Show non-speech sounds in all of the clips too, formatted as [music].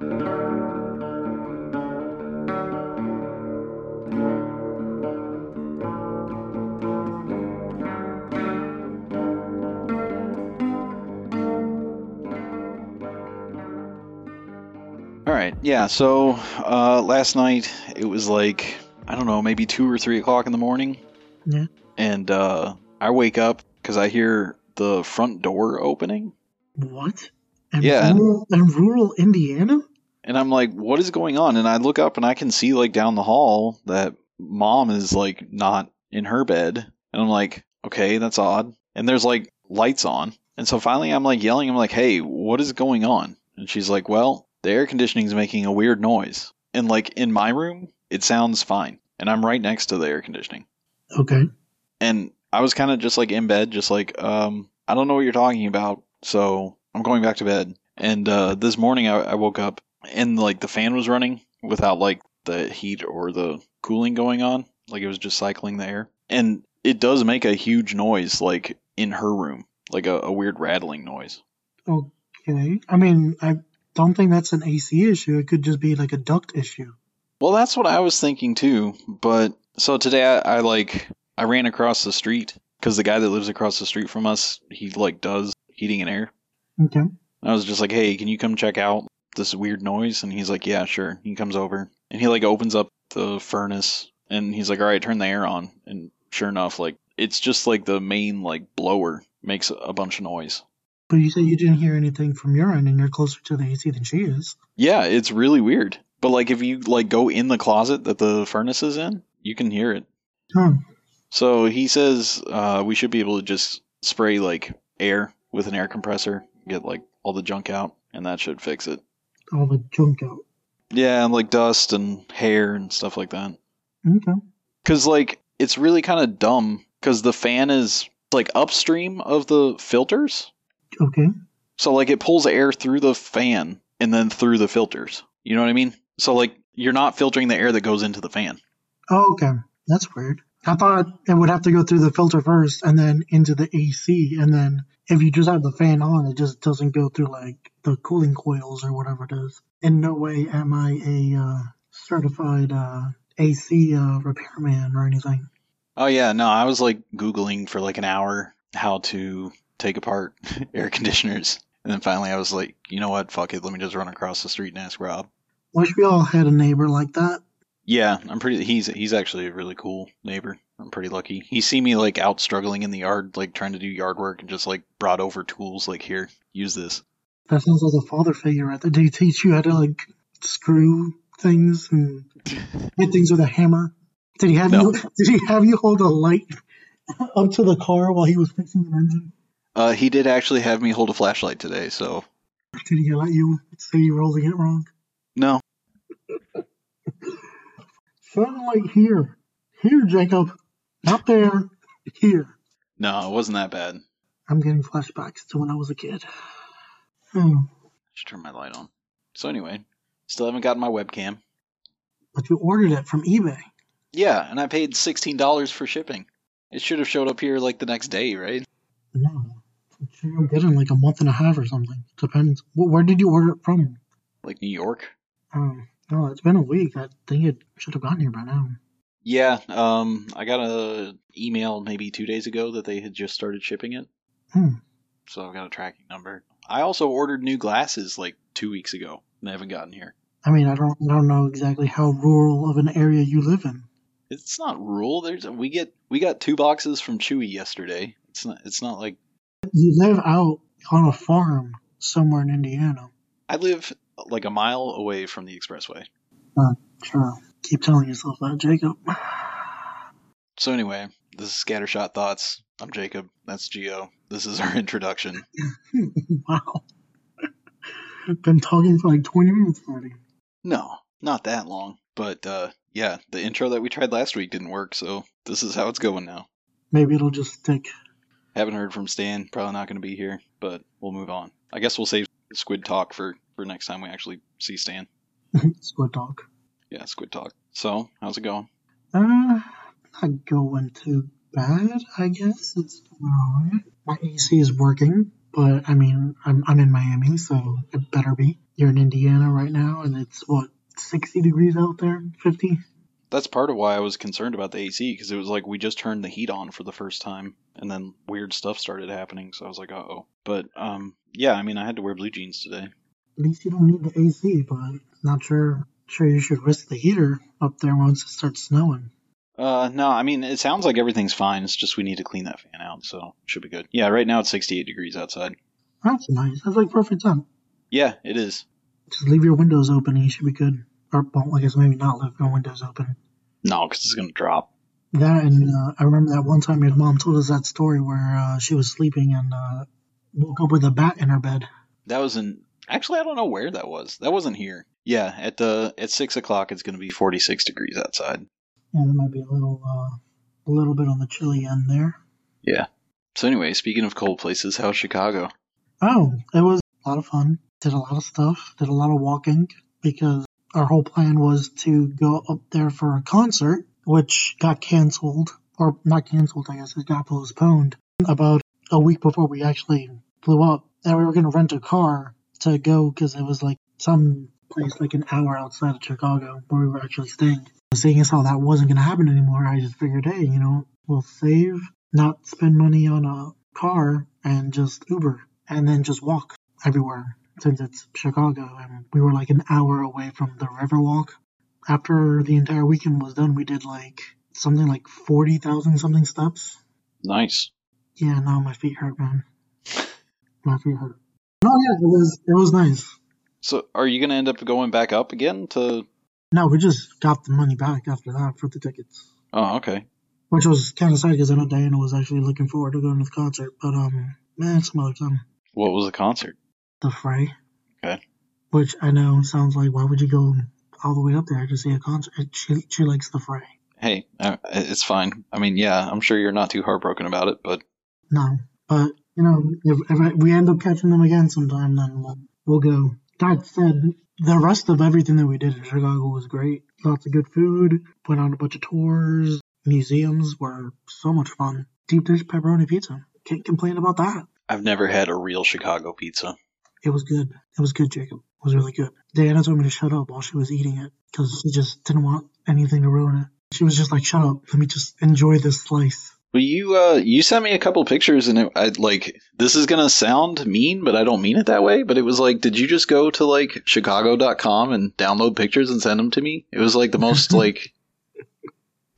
All right. Yeah. So uh, last night it was like I don't know, maybe two or three o'clock in the morning. Yeah. And uh, I wake up because I hear the front door opening, What? Yeah. Rural, in rural Indiana? And I'm like, "What is going on?" And I look up and I can see like down the hall that mom is like not in her bed, and I'm like, "Okay, that's odd." And there's like lights on, and so finally I'm like yelling, "I'm like, hey, what is going on?" And she's like, "Well, the air conditioning's making a weird noise." And like in my room, it sounds fine, and I'm right next to the air conditioning. Okay. and I was kind of just like in bed, just like, um, I don't know what you're talking about, so I'm going back to bed. And uh, this morning I, I woke up and like the fan was running without like the heat or the cooling going on, like it was just cycling the air, and it does make a huge noise, like in her room, like a, a weird rattling noise. Okay. I mean, I don't think that's an AC issue. It could just be like a duct issue. Well, that's what I was thinking too. But so today I, I like I ran across the street because the guy that lives across the street from us, he like does heating and air. Okay. I was just like, "Hey, can you come check out this weird noise?" And he's like, "Yeah, sure." He comes over and he like opens up the furnace and he's like, "All right, turn the air on." And sure enough, like it's just like the main like blower makes a bunch of noise. But you said you didn't hear anything from your end, and you're closer to the AC than she is. Yeah, it's really weird. But like if you like go in the closet that the furnace is in, you can hear it. Huh. So he says uh, we should be able to just spray like air with an air compressor, get like all the junk out, and that should fix it. All the junk out. Yeah, and like dust and hair and stuff like that. Okay. Cause like it's really kind of dumb because the fan is like upstream of the filters, Okay. so like it pulls air through the fan and then through the filters. You know what I mean? So like you're not filtering the air that goes into the fan. Oh, okay. That's weird. I thought it would have to go through the filter first and then into the AC, and then if you just have the fan on, it just doesn't go through like the cooling coils or whatever it is. In no way am I a uh, certified uh, AC uh, repairman or anything. Oh yeah, no, I was like googling for like an hour how to take apart [laughs] air conditioners, and then finally I was like, you know what, fuck it, let me just run across the street and ask Rob. Wish we all had a neighbor like that. Yeah, I'm pretty. He's he's actually a really cool neighbor. I'm pretty lucky. He see me like out struggling in the yard, like trying to do yard work, and just like brought over tools. Like here, use this. That sounds like a father figure right there. Did he teach you how to like screw things and hit things with a hammer? Did he have No. you? [laughs] Did he have you hold a light [laughs] up to the car while he was fixing the engine? Uh, he did actually have me hold a flashlight today. So Did he let you say you were holding it wrong? no, [laughs] Sunlight here, here, Jacob, not there, here. no, it wasn't that bad. I'm getting flashbacks to when I was a kid. Hmm. Should turn my light on. So anyway, still haven't gotten my webcam. But you ordered it from eBay. Yeah, and I paid sixteen dollars for shipping. It should have showed up here like the next day, right? No, you'll get it in like a month and a half or something. Depends. Where did you order it from? Like New York. Um, no, it's been a week. I think it should have gotten here by now. Yeah, um, I got a email maybe two days ago that they had just started shipping it. Hmm. So I've got a tracking number. I also ordered new glasses like two weeks ago, and they haven't gotten here. I mean, I don't, I don't know exactly how rural of an area you live in. It's not rural. There's we get we got two boxes from Chewy yesterday. It's not it's not like You live out on a farm somewhere in Indiana. I live like a mile away from the expressway. Sure. Keep telling yourself that, Jacob. So anyway, this is Scattershot Thoughts. I'm Jacob. That's Geo. This is our [laughs] introduction. [laughs] wow. Been talking for like 20 minutes already. No, not that long. But uh yeah, the intro that we tried last week didn't work, so this is how it's going now. Maybe it'll just stick. Haven't heard from Stan. Probably not going to be here, but we'll move on. I guess we'll save Squid Talk for for next time we actually see Stan. [laughs] Squid talk. Yeah, Squid Talk. So, how's it going? Uh, not going too bad, I guess. It's alright. My AC is working, but I mean, I'm, I'm in Miami, so it better be. you're in Indiana right now, and it's what 60 degrees out there, 50. That's part of why I was concerned about the AC because it was like we just turned the heat on for the first time, and then weird stuff started happening. So I was like, uh oh. But um, yeah, I mean, I had to wear blue jeans today. At least you don't need the AC, but not sure sure you should risk the heater up there once it starts snowing. Uh, no, I mean, it sounds like everything's fine. It's just we need to clean that fan out, so should be good. Yeah, right now it's 68 degrees outside. That's nice. That's like perfect time. Yeah, it is. Just leave your windows open and you should be good. Or, well, I guess maybe not leave your windows open. No, because it's gonna drop. That and uh, I remember that one time your mom told us that story where uh, she was sleeping and uh, woke up with a bat in her bed. That was in. Actually, I don't know where that was. That wasn't here. Yeah, at the at six o'clock, it's gonna be 46 degrees outside. Yeah, that might be a little uh, a little bit on the chilly end there. Yeah. So anyway, speaking of cold places, how's Chicago? Oh, it was a lot of fun. Did a lot of stuff. Did a lot of walking because our whole plan was to go up there for a concert, which got canceled, or not canceled, I guess it got postponed about a week before we actually flew up. And we were going to rent a car to go because it was like some place like an hour outside of Chicago where we were actually staying. Seeing as how that wasn't going to happen anymore, I just figured, hey, you know, we'll save, not spend money on a car, and just Uber, and then just walk everywhere since it's Chicago and we were like an hour away from the Riverwalk. After the entire weekend was done, we did like something like 40,000 something steps. Nice. Yeah, now my feet hurt, man. My feet hurt. Oh yeah, it was it was nice. So are you gonna end up going back up again to? No, we just got the money back after that for the tickets, Oh, okay. which was kind of sad because I know Diana was actually looking forward to going to the concert. But um, man, some other time. What was the concert? The Fray. Okay. Which I know sounds like why would you go all the way up there to see a concert? She she likes the Fray. Hey, uh, it's fine. I mean, yeah, I'm sure you're not too heartbroken about it, but No, but you know, if, if we end up catching them again sometime, then we'll we'll go. That said, the rest of everything that we did in Chicago was great. Lots of good food. Went on a bunch of tours. Museums were so much fun. Deep dish pepperoni pizza. Can't complain about that. I've never had a real Chicago pizza. It was good. It was good, Jacob. It was really good. Diana told me to shut up while she was eating it because she just didn't want anything to ruin it. She was just like, "Shut up. Let me just enjoy this slice." Well, you uh, you sent me a couple pictures, and it, I like this is gonna sound mean, but I don't mean it that way. But it was like, did you just go to like Chicago.com and download pictures and send them to me? It was like the most [laughs] like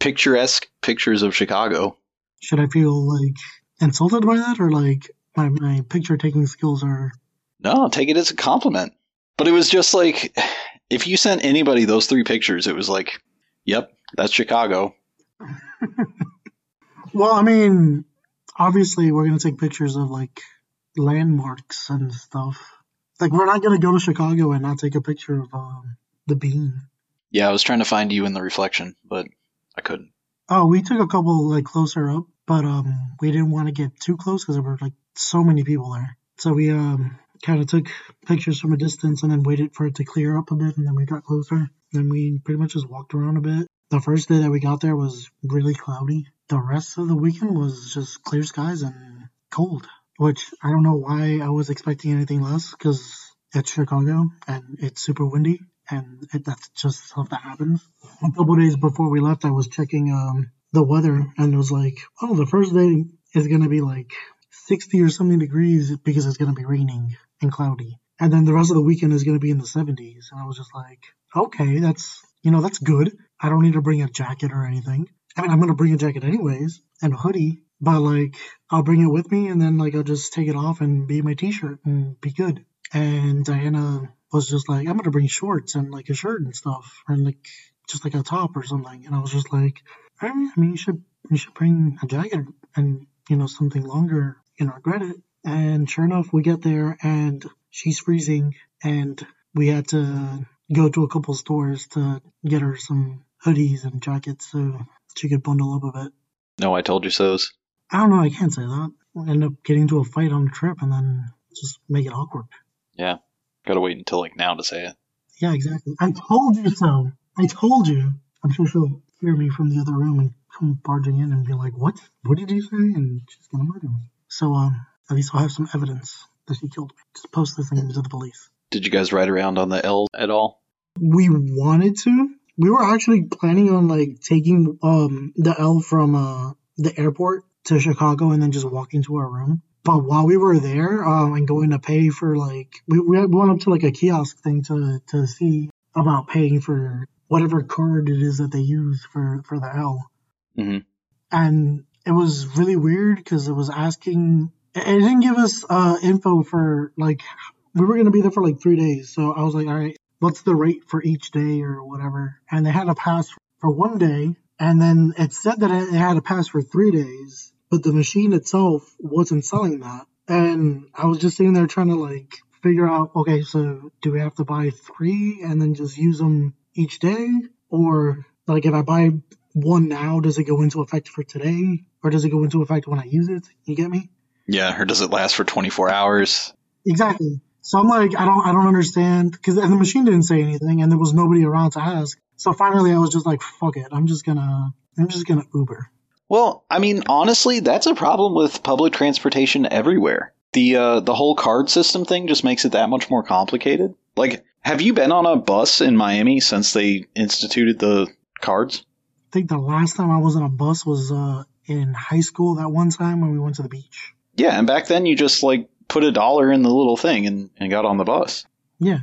picturesque pictures of Chicago. Should I feel like insulted by that, or like my my picture taking skills are No, take it as a compliment. But it was just like, [sighs] if you sent anybody those three pictures, it was like, yep, that's Chicago. [laughs] Well, I mean, obviously we're gonna take pictures of like landmarks and stuff. Like we're not gonna go to Chicago and not take a picture of um, the bean. Yeah, I was trying to find you in the reflection, but I couldn't. Oh, we took a couple like closer up, but um, we didn't want to get too close because there were like so many people there. So we um kind of took pictures from a distance and then waited for it to clear up a bit, and then we got closer. Then we pretty much just walked around a bit. The first day that we got there was really cloudy. The rest of the weekend was just clear skies and cold, which I don't know why I was expecting anything less because it's Chicago and it's super windy and it, that's just stuff that happens. A couple days before we left, I was checking um, the weather and it was like, oh, the first day is going to be like 60 or something degrees because it's going to be raining and cloudy. And then the rest of the weekend is going to be in the 70s. And I was just like, okay, that's, you know, that's good. I don't need to bring a jacket or anything. I mean, I'm to bring a jacket anyways and a hoodie, but like, I'll bring it with me and then like, I'll just take it off and be my t-shirt and be good. And Diana was just like, I'm to bring shorts and like a shirt and stuff and like, just like a top or something. And I was just like, I mean, I mean, you should, you should bring a jacket and, you know, something longer and regret it. And sure enough, we get there and she's freezing and we had to go to a couple stores to get her some hoodies and jackets so she could bundle up a bit. No, I told you so's. I don't know, I can't say that. We end up getting into a fight on the trip and then just make it awkward. Yeah, gotta wait until like now to say it. Yeah, exactly. I told you so. I told you. I'm sure she'll hear me from the other room and come barging in and be like, "What? What did you say?" And she's gonna murder me. So, um, at least I'll have some evidence that she killed me. Just post this thing to the police. Did you guys ride around on the L at all? We wanted to. We were actually planning on like taking um the L from uh the airport to Chicago and then just walking to our room. But while we were there um, and going to pay for like we, we went up to like a kiosk thing to to see about paying for whatever card it is that they use for for the L. Mhm. And it was really weird because it was asking. It it didn't give us uh info for like we were gonna be there for like three days. So I was like, all right, what's the rate for each day or whatever? And they had a pass for one day, and then it said that it had a pass for three days, but the machine itself wasn't selling that. And I was just sitting there trying to like figure out, okay, so do we have to buy three and then just use them each day, or like if I buy one now, does it go into effect for today, or does it go into effect when I use it? You get me? Yeah, or does it last for 24 hours? Exactly. So I'm like, I don't, I don't understand because and the machine didn't say anything, and there was nobody around to ask. So finally, I was just like, fuck it, I'm just gonna, I'm just gonna Uber. Well, I mean, honestly, that's a problem with public transportation everywhere. The uh, the whole card system thing just makes it that much more complicated. Like, have you been on a bus in Miami since they instituted the cards? I think the last time I was on a bus was uh, in high school. That one time when we went to the beach. Yeah, and back then you just like put a dollar in the little thing and, and got on the bus. Yeah.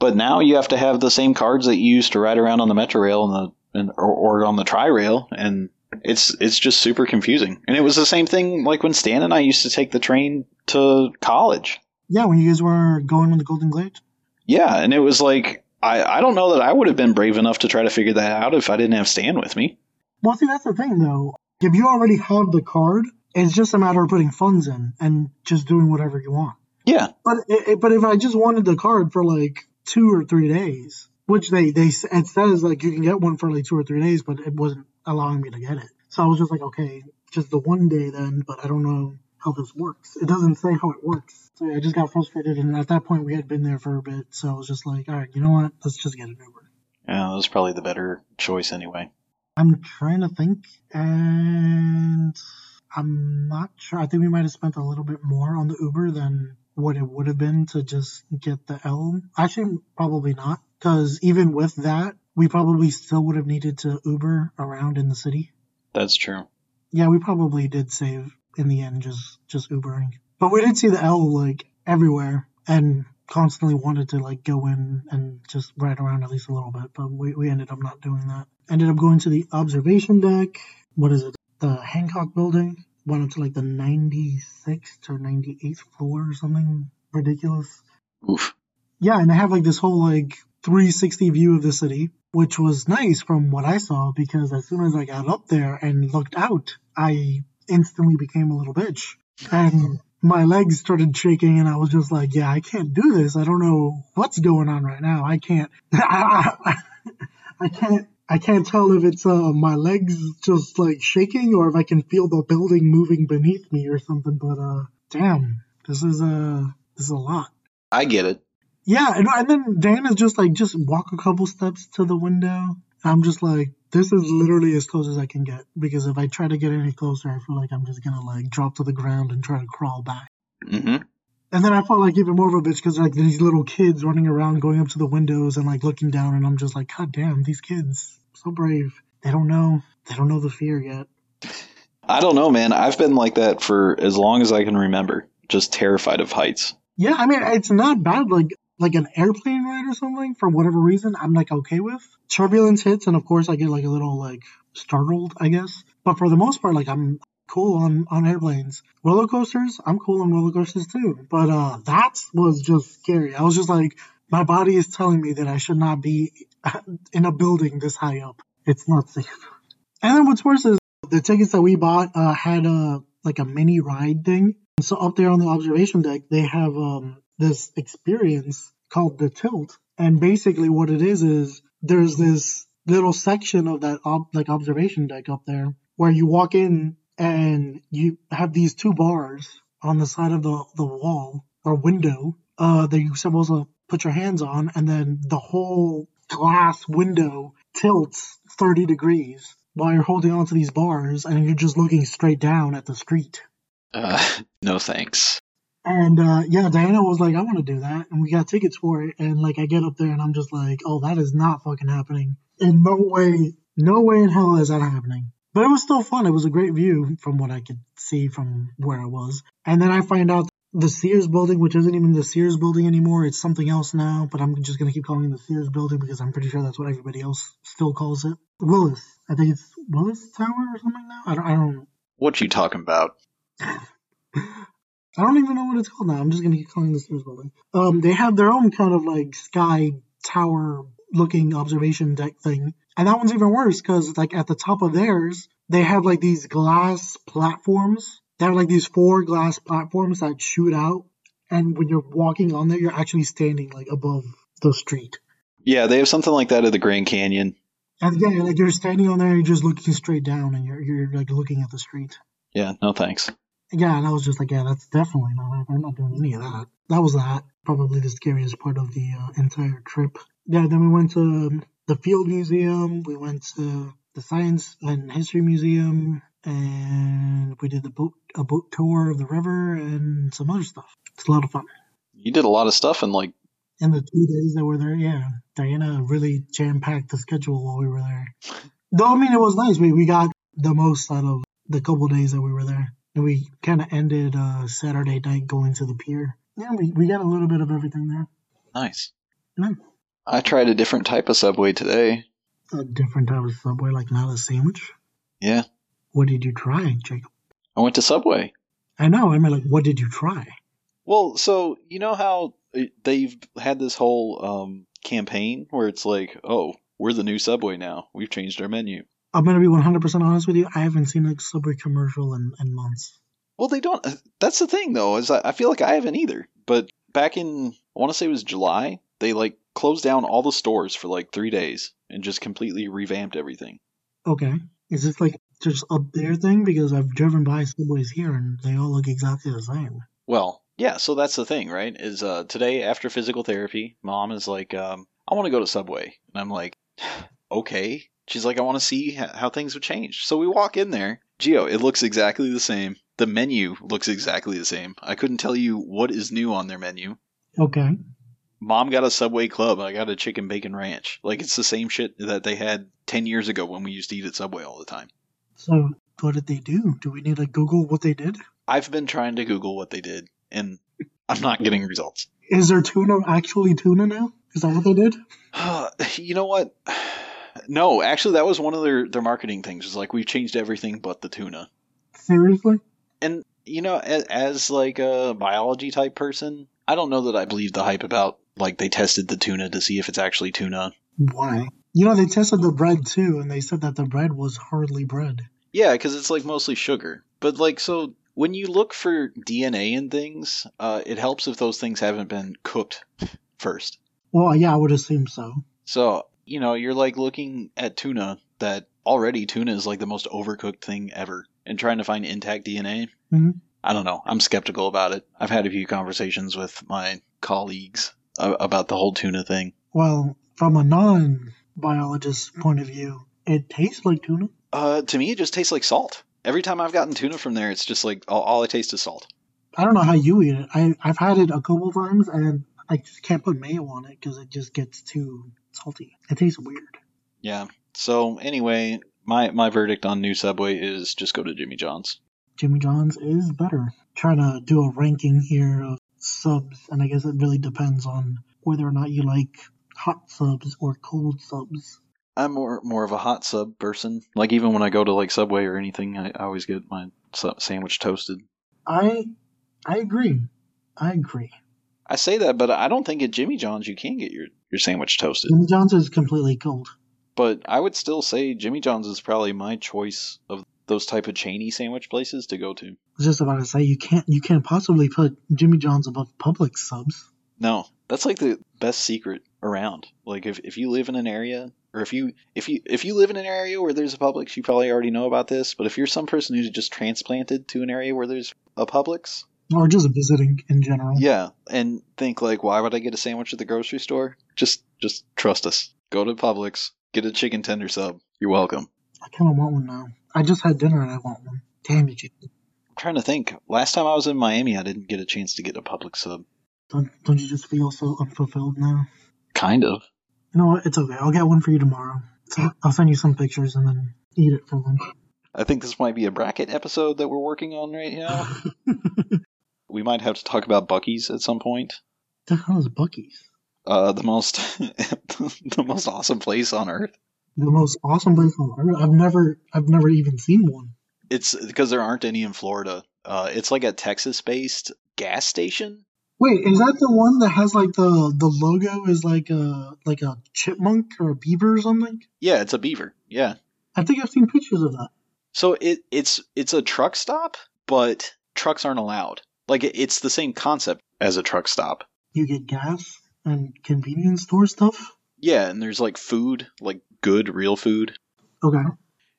But now you have to have the same cards that you used to ride around on the Metro Rail and the and, or, or on the Tri Rail, and it's it's just super confusing. And it was the same thing like when Stan and I used to take the train to college. Yeah, when you guys were going on the Golden Glade. Yeah, and it was like I, I don't know that I would have been brave enough to try to figure that out if I didn't have Stan with me. Well, see, that's the thing though. If you already have the card, it's just a matter of putting funds in and just doing whatever you want. Yeah, But it, but if I just wanted the card for like two or three days, which they they it says like you can get one for like two or three days, but it wasn't allowing me to get it. So I was just like, okay, just the one day then. But I don't know how this works. It doesn't say how it works. So yeah, I just got frustrated, and at that point we had been there for a bit. So I was just like, all right, you know what? Let's just get an Uber. yeah, that was probably the better choice anyway. I'm trying to think, and I'm not sure. I think we might have spent a little bit more on the Uber than what it would have been to just get the L. Actually, probably not, because even with that, we probably still would have needed to Uber around in the city. That's true. Yeah, we probably did save in the end just just Ubering, but we did see the L like everywhere and constantly wanted to like go in and just ride around at least a little bit, but we, we ended up not doing that. Ended up going to the observation deck. What is it? The Hancock building. Went up to like the 96th or 98th floor or something ridiculous. Oof. Yeah, and I have like this whole like 360 view of the city, which was nice from what I saw because as soon as I got up there and looked out, I instantly became a little bitch. And my legs started shaking and I was just like, yeah, I can't do this. I don't know what's going on right now. I can't, [laughs] I can't, I can't tell if it's uh, my legs just like shaking or if I can feel the building moving beneath me or something. But uh, damn, this is uh, this is a lot. I get it. Yeah, and, and then Dan is just like, just walk a couple steps to the window. I'm just like, this is literally as close as I can get because if I try to get any closer, I feel like I'm just gonna like drop to the ground and try to crawl back. hmm And then I felt like even more of a bitch because like these little kids running around, going up to the windows and like looking down, and I'm just like, God damn, these kids, so brave. They don't know, they don't know the fear yet. I don't know, man. I've been like that for as long as I can remember. Just terrified of heights. Yeah, I mean, it's not bad. Like like an airplane ride or something for whatever reason, I'm like okay with. Turbulence hits, and of course I get like a little like startled, I guess. But for the most part, like I'm cool on on airplanes. Roller coasters, I'm cool on roller coasters too. But uh, that was just scary. I was just like, my body is telling me that I should not be in a building this high up. It's not safe. And then what's worse is the tickets that we bought uh, had a like a mini ride thing. So up there on the observation deck, they have um, this experience called the tilt, and basically what it is is there's this little section of that ob- like observation deck up there where you walk in and you have these two bars on the side of the the wall or window uh, that you're supposed to put your hands on, and then the whole glass window tilts 30 degrees while you're holding onto these bars and you're just looking straight down at the street. Uh, [laughs] no thanks. And uh, yeah, Diana was like, I want to do that. And we got tickets for it. And like, I get up there and I'm just like, oh, that is not fucking happening. In no way, no way in hell is that happening. But it was still fun. It was a great view from what I could see from where I was. And then I find out the Sears building, which isn't even the Sears building anymore, it's something else now. But I'm just going to keep calling it the Sears building because I'm pretty sure that's what everybody else still calls it. Willis. I think it's Willis Tower or something now. I don't, I don't What you talking about? [laughs] I don't even know what it's called now. I'm just gonna keep calling it the Sears building. Um, they have their own kind of like sky tower looking observation deck thing, and that one's even worse because like at the top of theirs, they have like these glass platforms. They have like these four glass platforms that shoot out, and when you're walking on there, you're actually standing like above the street. Yeah, they have something like that at the Grand Canyon. And yeah, like you're standing on there, you're just looking straight down, and you're you're like looking at the street. Yeah, no thanks. Yeah, and I was just like, yeah, that's definitely not. I'm not doing any of that. That was that. Probably the scariest part of the uh, entire trip. Yeah, then we went to um, the Field Museum. We went to the Science and History Museum, and we did the boat a boat tour of the river and some other stuff. It's a lot of fun. You did a lot of stuff in like In the two days that we're there, yeah, Diana really jam packed the schedule while we were there. [laughs] Though I mean, it was nice. We we got the most out of the couple days that we were there. And we kind of ended uh, Saturday night going to the pier. Yeah, we, we got a little bit of everything there. nice. Yeah. I tried a different type of subway today. A different type of subway, like not a sandwich. Yeah, What did you try, Jacob? I went to Subway. I know. I mean, like, what did you try? Well, so you know how they've had this whole um, campaign where it's like, oh, we're the new Subway now. We've changed our menu. I'm gonna be 100% honest with you. I haven't seen a subway commercial in, in months. Well, they don't. That's the thing, though, is I I feel like I haven't either. But back in, I want to say it was July, they like closed down all the stores for like three days and just completely revamped everything. Okay, is this like just up there thing? Because I've driven by subways here and they all look exactly the same. Well, yeah, so that's the thing, right? Is uh, today after physical therapy, mom is like, um, I want to go to Subway. And I'm like, [sighs] okay. She's like, I want to see how things have changed. So we walk in there. Geo, it looks exactly the same. The menu looks exactly the same. I couldn't tell you what is new on their menu. Okay. Mom got a Subway Club. I got a chicken bacon ranch. Like it's the same shit that they had 10 years ago when we used to eat at Subway all the time. So what did they do? Do we need to Google what they did? I've been trying to Google what they did, and I'm not getting results. Is there tuna actually tuna now? Is that what they did? [sighs] you know what? [sighs] No, actually, that was one of their, their marketing things. Is like we've changed everything but the tuna. Seriously? And you know, as, as like a biology type person, I don't know that I believe the hype about like they tested the tuna to see if it's actually tuna. Why? You know, they tested the bread too, and they said that the bread was hardly bread. Yeah, because it's like mostly sugar. But like, so when you look for DNA in things, uh, it helps if those things haven't been cooked first. Well, yeah, I would assume so. So you know, you're like looking at tuna that already tuna is like the most overcooked thing ever, and trying to find intact DNA. Mhm. I don't know. I'm skeptical about it. I've had a few conversations with my colleagues uh, about the whole tuna thing. Well, from a non-biologist point of view, it tastes like tuna. Uh, to me, it just tastes like salt. Every time I've gotten tuna from there, it's just like all, all I taste is salt. I don't know how you eat it. I I've had it a couple times, and I just can't put mayo on it because it just gets too salty. It tastes weird. Yeah. So anyway, my my verdict on new Subway is just go to Jimmy John's. Jimmy John's is better. Trying to do a ranking here of subs, and I guess it really depends on whether or not you like hot subs or cold subs. I'm more more of a hot sub person. Like even when I go to like Subway or anything, I, I always get my sandwich toasted. I I agree. I agree. I say that, but I don't think at Jimmy John's you can get your, your sandwich toasted. Jimmy John's is completely cold. But I would still say Jimmy John's is probably my choice of those type of chainy sandwich places to go to. I was just about to say you can't you can't possibly put Jimmy John's above Publix subs. No, that's like the best secret around. Like if, if you live in an area or if you if you if you live in an area where there's a Publix, you probably already know about this. But if you're some person who's just transplanted to an area where there's a Publix, Or just visiting in general. yeah, and think like, why would I get a sandwich at the grocery store? Just just trust us. Go to Publix, get a chicken tender sub. You're welcome. I kind of want one now. I just had dinner and I want one. Damn you, Jimmy. trying to think. Last time I was in Miami, I didn't get a chance to get a Publix sub. Don't, don't you just feel so unfulfilled now? Kind of. You know what? It's okay. I'll get one for you tomorrow. So I'll send you some pictures and then eat it for lunch. I think this might be a bracket episode that we're working on right now. [laughs] we might have to talk about Buc-ee's at some point. the hell is Buc-ee's? Uh, the most, [laughs] the most awesome place on earth. The most awesome place on earth. I've never, I've never even seen one. It's because there aren't any in Florida. Uh, it's like a Texas-based gas station. Wait, is that the one that has like the the logo is like a like a chipmunk or a beaver or something? Yeah, it's a beaver. Yeah. I think I've seen pictures of that. So it it's it's a truck stop, but trucks aren't allowed. Like it, it's the same concept as a truck stop. You get gas and convenience store stuff. Yeah, and there's like food, like good real food, Okay,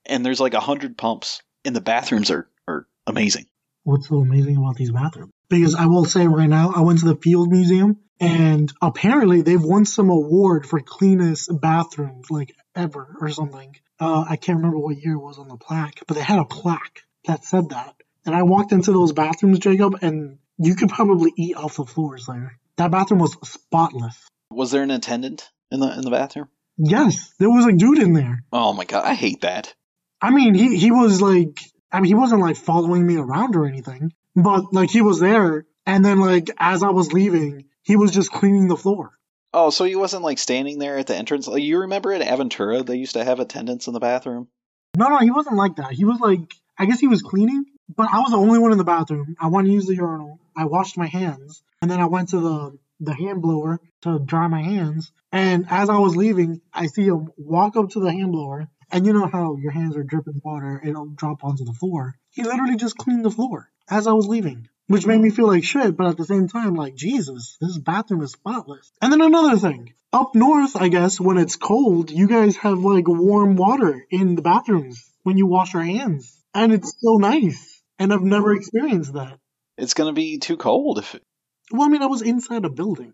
and there's like a hundred pumps, and the bathrooms are are amazing. What's so amazing about these bathrooms? Because I will say right now, I went to the Field Museum and apparently they've won some award for cleanest bathrooms like ever or something. Uh, I can't remember what year it was on the plaque, but they had a plaque that said that. And I walked into those bathrooms, Jacob, and you could probably eat off the floors there. That bathroom was spotless. Was there an attendant in the in the bathroom? Yes, there was a dude in there. Oh my god, I hate that. I mean, he, he was like, I mean, he wasn't like following me around or anything, but like he was there. And then like as I was leaving, he was just cleaning the floor. Oh, so he wasn't like standing there at the entrance. Like you remember at Aventura, they used to have attendants in the bathroom. No, no, he wasn't like that. He was like, I guess he was cleaning, but I was the only one in the bathroom. I wanted to use the urinal. I washed my hands, and then I went to the the hand blower to dry my hands. And as I was leaving, I see him walk up to the hand blower, and you know how your hands are dripping water, it'll drop onto the floor. He literally just cleaned the floor as I was leaving, which made me feel like shit, but at the same time, like, Jesus, this bathroom is spotless. And then another thing. Up north, I guess, when it's cold, you guys have like warm water in the bathrooms when you wash your hands. And it's so nice. And I've never experienced that. It's gonna be too cold if. Well, I mean, I was inside a building.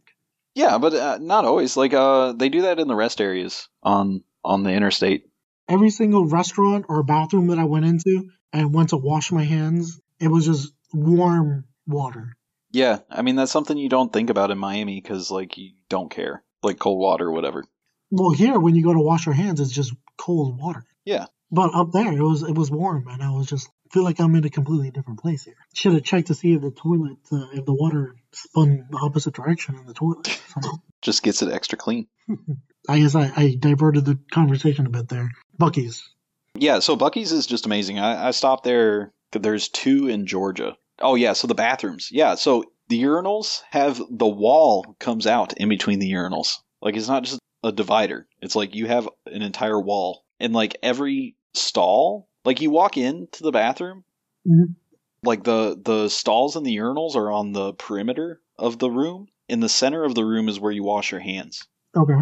Yeah, but uh, not always. Like uh, they do that in the rest areas on on the interstate. Every single restaurant or bathroom that I went into and went to wash my hands, it was just warm water. Yeah, I mean that's something you don't think about in Miami because like you don't care, like cold water or whatever. Well, here when you go to wash your hands, it's just cold water. Yeah. But up there, it was it was warm, and I was just feel like I'm in a completely different place here. Should have checked to see if the toilet, uh, if the water spun the opposite direction in the toilet. [laughs] Just gets it extra clean. [laughs] I guess I, I diverted the conversation a bit there. Buc-ee's. Yeah, so Buc-ee's is just amazing. I, I stopped there. There's two in Georgia. Oh yeah, so the bathrooms. Yeah, so the urinals have the wall comes out in between the urinals. Like it's not just a divider. It's like you have an entire wall, and like every stall, like you walk into the bathroom, Mhm. like the the stalls and the urinals are on the perimeter of the room. In the center of the room is where you wash your hands Okay.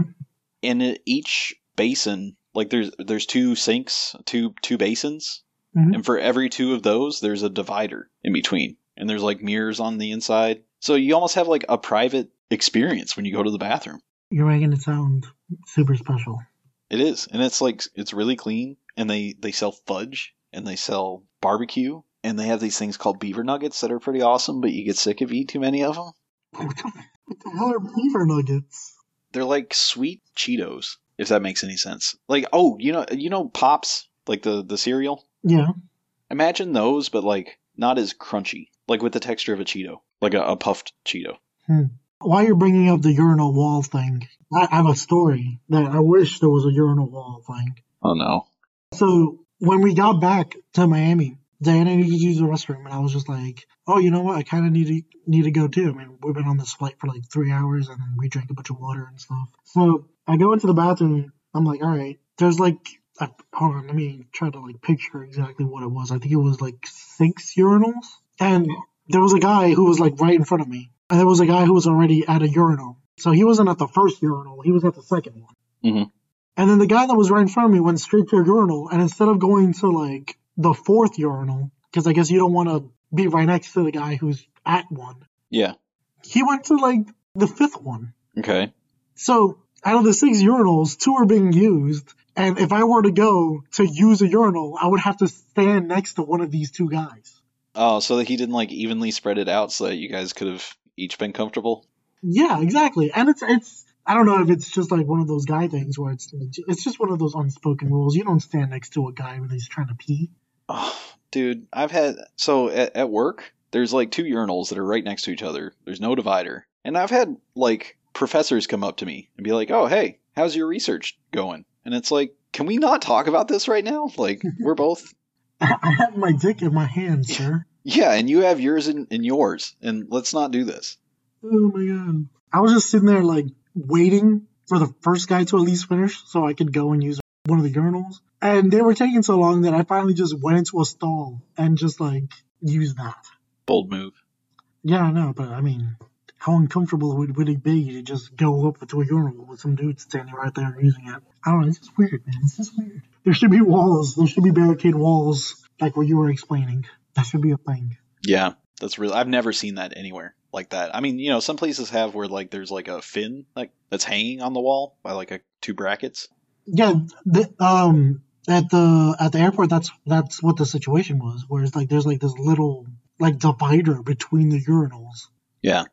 it- each basin like there's there's two sinks two two basins. Mhm. and for every two of those there's a divider in between. And there's like mirrors on the inside. So you almost have like a private experience when you go to the bathroom. You're making it sound super special. it is. And it's like it's really clean. And they they sell fudge. And they sell barbecue. And they have these things called beaver nuggets that are pretty awesome. But you get sick if you eat too many of them [laughs] what the hell are beaver nuggets? they're like sweet cheetos if that makes any sense like oh you know you know pops like the the cereal Yeah. Imagine those, but like not as crunchy, like with the texture of a Cheeto, like a, a puffed Cheeto. Hmm. While you're bringing up the urinal wall thing, I I have a story that I wish there was a urinal wall thing. Oh no. So when we got back to Miami, Diana needed to use the restroom, and I was just like, "Oh, you know what? I kind of need to need to go too." I mean, we've been on this flight for like three hours, and we drank a bunch of water and stuff. So I go into the bathroom. I'm like, "All right." There's like, I, hold on, let me try to like picture exactly what it was. I think it was like six urinals, and there was a guy who was like right in front of me, and there was a guy who was already at a urinal. So he wasn't at the first urinal; he was at the second one. Mhm. And then the guy that was right in front of me went straight to a urinal, and instead of going to like the fourth urinal, because I guess you don't want to be right next to the guy who's at one, Yeah. he went to like the fifth one. Okay. So out of the six urinals, two are being used, and if I were to go to use a urinal, I would have to stand next to one of these two guys. Oh, so that he didn't like evenly spread it out so that you guys could have each been comfortable. Yeah, exactly. And it's it's I don't know if it's just like one of those guy things where it's it's just one of those unspoken rules. You don't stand next to a guy when he's trying to pee. Oh, dude, I've had so at, at work. There's like two urinals that are right next to each other. There's no divider, and I've had like professors come up to me and be like, "Oh, hey, how's your research going?" And it's like, can we not talk about this right now? Like, we're [laughs] both I have my dick in my hand, [laughs] sir. yeah, and you have yours in, in yours, and let's not do this. Oh my god. I was just sitting there like waiting for the first guy to at least finish so I could go and use one of the urinals. And they were taking so long that I finally just went into a stall and just like used that. Bold move. Yeah, I know, but I mean, how uncomfortable would, would it be to just go up to a urinal with some dude standing right there and using it? I don't know, it's just weird, man. It's just weird. There should be walls. There should be barricade walls, like what you were explaining. That should be a thing. Yeah, that's real. I've never seen that anywhere like that. I mean, you know, some places have where like there's like a fin like that's hanging on the wall by like a two brackets. Yeah, the, um, at the at the airport, that's that's what the situation was. Whereas like there's like this little like divider between the urinals, Yeah.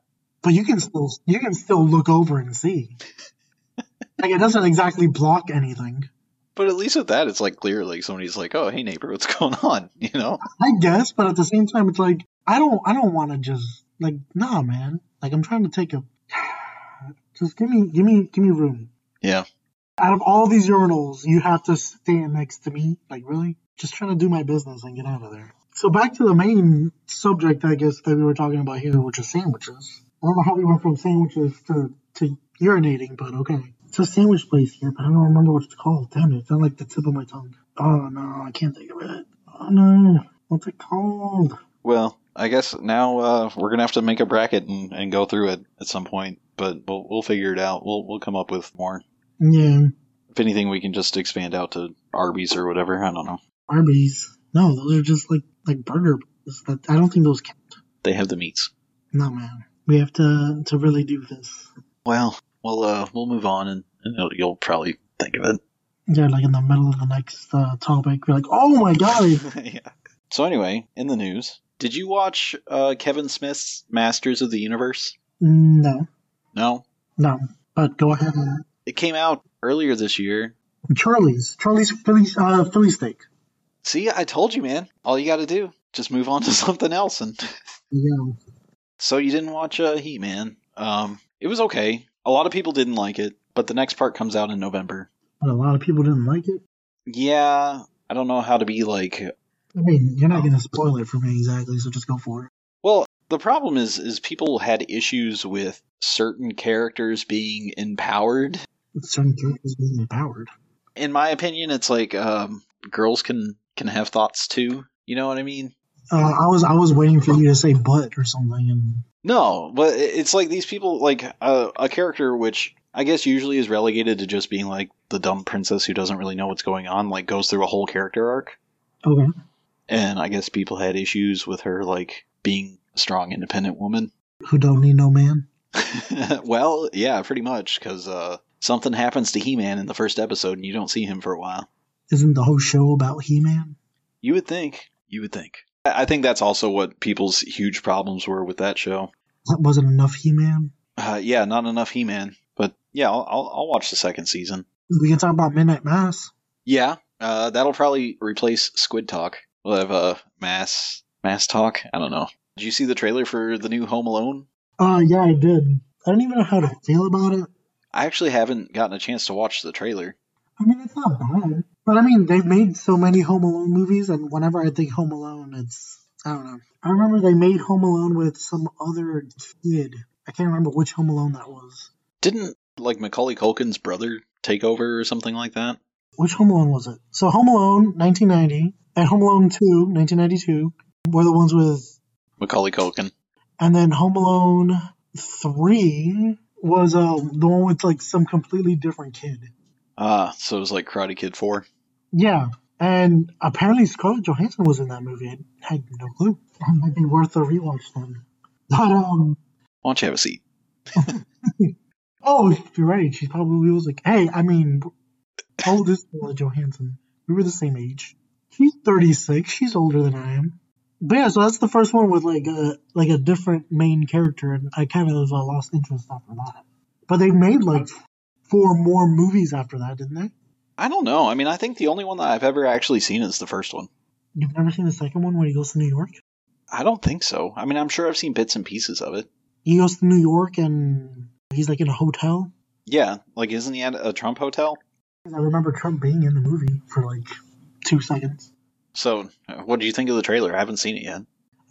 But you can still you can still look over and see. [laughs] like it doesn't exactly block anything. But at least with that, it's like clear. Like somebody's like, "Oh, hey neighbor, what's [laughs] going on?" You know? I guess, but at the same time, it's like I don't I don't want to just like nah, man. Like I'm trying to take a [sighs] just give me give me give me room. Yeah. Out of all these urinals, you have to stand next to me. Like really? Just trying to do my business and get out of there. So back to the main subject, I guess that we were talking about here, which is sandwiches. I don't know how we went from sandwiches to to urinating, but okay. It's a sandwich place here, but I don't remember what it's called. Damn it, it's on like the tip of my tongue. Oh no, I can't think of it. Oh no, what's it called? Well, I guess now uh, we're gonna have to make a bracket and, and go through it at some point. But we'll we'll figure it out. We'll we'll come up with more. Yeah, If anything, we can just expand out to Arby's or whatever. I don't know. Arby's. No, those are just like like burger. I don't think those count. They have the meats. No man, we have to to really do this. Well, we'll uh, we'll move on, and, and you'll, probably think of it. Yeah, like in the middle of the next uh, topic, we're like, oh my god. [laughs] yeah. So anyway, in the news, did you watch uh, Kevin Smith's Masters of the Universe? No, No. no. But go ahead. And... It came out earlier this year. Charlie's, Charlie's Philly, uh, Philly steak. See, I told you, man. All you got to do just move on to [laughs] something else. And Yeah. So you didn't watch uh, He-Man. Um, it was okay. A lot of people didn't like it, but the next part comes out in November. But a lot of people didn't like it. Yeah, I don't know how to be like. I mean, you're not gonna spoil it for me exactly, so just go for it. Well, the problem is, is people had issues with certain characters being empowered. With Certain characters being empowered. In my opinion, it's like um, girls can can have thoughts too. You know what I mean? Uh, I was I was waiting for you to say butt or something, and No, but it's like these people, like uh, a character which I guess usually is relegated to just being like the dumb princess who doesn't really know what's going on, like goes through a whole character arc. okay. And I guess people had issues with her, like being a strong, independent woman. [laughs] Who don't need no man? well, yeah, pretty much, because uh, something happens to He Man in the first episode and you don't see him for a while. Isn't the whole show about He-Man? You would think. You would think. I think that's also what people's huge problems were with that show. That wasn't enough He-Man. Uh, yeah, not enough He Man. But yeah, I'll, I'll, I'll watch the second season. We can talk about Midnight Mass. Yeah, uh, that'll probably replace Squid Talk. We'll have uh, Mass Mass Talk. I don't know. Did you see the trailer for the new Home Alone? Uh, yeah, I did. I don't even know how to feel about it. I actually haven't gotten a chance to watch the trailer. I mean, it's not bad. But I mean, they've made so many Home Alone movies, and whenever I think Home Alone, it's. I don't know. I remember they made Home Alone with some other kid. I can't remember which Home Alone that was. Didn't like Macaulay Culkin's brother take over or something like that? Which Home Alone was it? So Home Alone, 1990, and Home Alone 2, 1992, were the ones with. Macaulay Culkin. And then Home Alone 3 was uh, the one with like some completely different kid. Ah, so it was like Karate Kid Four. Yeah, and apparently Scarlett Johansson was in that movie. I had no clue. It might be worth a rewatch then. But um, Why don't you have a seat? [laughs] oh, you're right. She probably was like, "Hey, I mean, how old is Scarlett Johansson? We were the same age. She's 36. She's older than I am. But yeah, so that's the first one with like a like a different main character, and I kind of uh, lost interest after that. But they made like four more movies after that, didn't they? I don't know. I mean, I think the only one that I've ever actually seen is the first one. You've never seen the second one when he goes to New York? I don't think so. I mean, I'm sure I've seen bits and pieces of it. He goes to New York and he's like in a hotel. Yeah, like isn't he at a Trump hotel? I remember Trump being in the movie for like two seconds. So, what do you think of the trailer? I haven't seen it yet.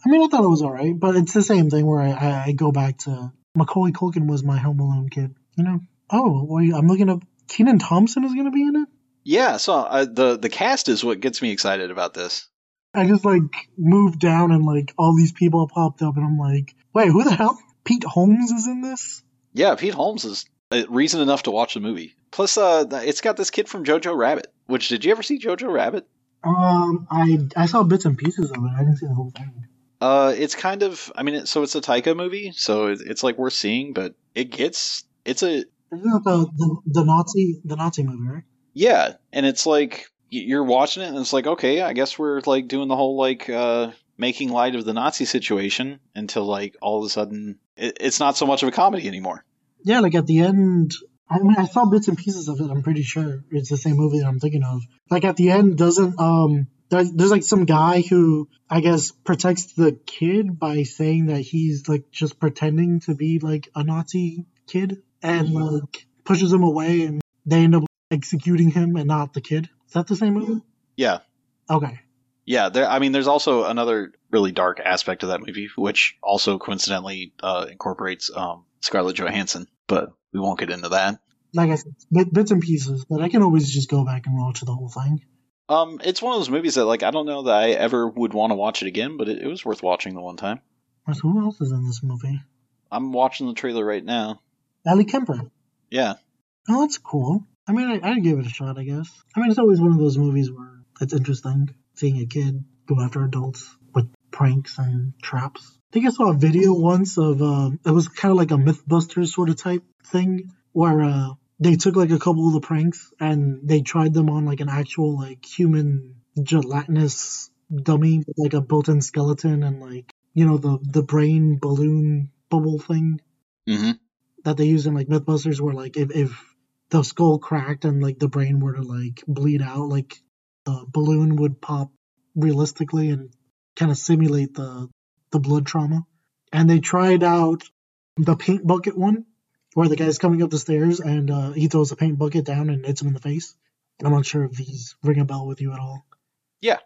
I mean, I thought it was alright, but it's the same thing where I, I, I go back to Macaulay Culkin was my Home Alone kid. You know? Oh, well, I'm looking up. Kenan Thompson is going to be in it. Yeah, so uh, the the cast is what gets me excited about this. I just like moved down and like all these people popped up, and I'm like, wait, who the hell? Pete Holmes is in this? Yeah, Pete Holmes is uh, reason enough to watch the movie. Plus, uh, it's got this kid from Jojo Rabbit. Which did you ever see Jojo Rabbit? Um, I I saw bits and pieces of it. I didn't see the whole thing. Uh, it's kind of. I mean, it, so it's a Taika movie, so it, it's like worth seeing, but it gets. It's a Isn't that the, the the Nazi the Nazi movie, right? Yeah, and it's like you're watching it, and it's like okay, I guess we're like doing the whole like uh making light of the Nazi situation until like all of a sudden it, it's not so much of a comedy anymore. Yeah, like at the end. I mean, I saw bits and pieces of it. I'm pretty sure it's the same movie that I'm thinking of. Like at the end, doesn't um, there, there's like some guy who I guess protects the kid by saying that he's like just pretending to be like a Nazi kid and like pushes him away, and they end up executing him and not the kid. Is that the same movie? Yeah, Okay. Yeah, there. I mean, there's also another really dark aspect of that movie, which also coincidentally uh, incorporates um, Scarlett Johansson, but we won't get into that. Like I said, bits and pieces, but I can always just go back and watch the whole thing. Um, it's one of those movies that, like, I don't know that I ever would want to watch it again, but it, it was worth watching the one time. Who else is in this movie? I'm watching the trailer right now. Ellie Kemper. Yeah, Oh, that's cool. I mean, I, I'd give it a shot, I guess. I mean, it's always one of those movies where it's interesting seeing a kid go after adults with pranks and traps. I think I saw a video once of, uh, it was kind of like a Mythbusters sort of type thing where, uh, they took like a couple of the pranks and they tried them on like an actual like human gelatinous dummy with like a built-in skeleton and like you know the the brain balloon bubble thing hmm that they use in like Mythbusters, where like if, if the skull cracked and like the brain were to like bleed out, like the balloon would pop realistically and kind of simulate the the blood trauma. And they tried out the paint bucket one, where the guy's coming up the stairs and uh, he throws a paint bucket down and hits him in the face. I'm not sure if these ring a bell with you at all. Yeah.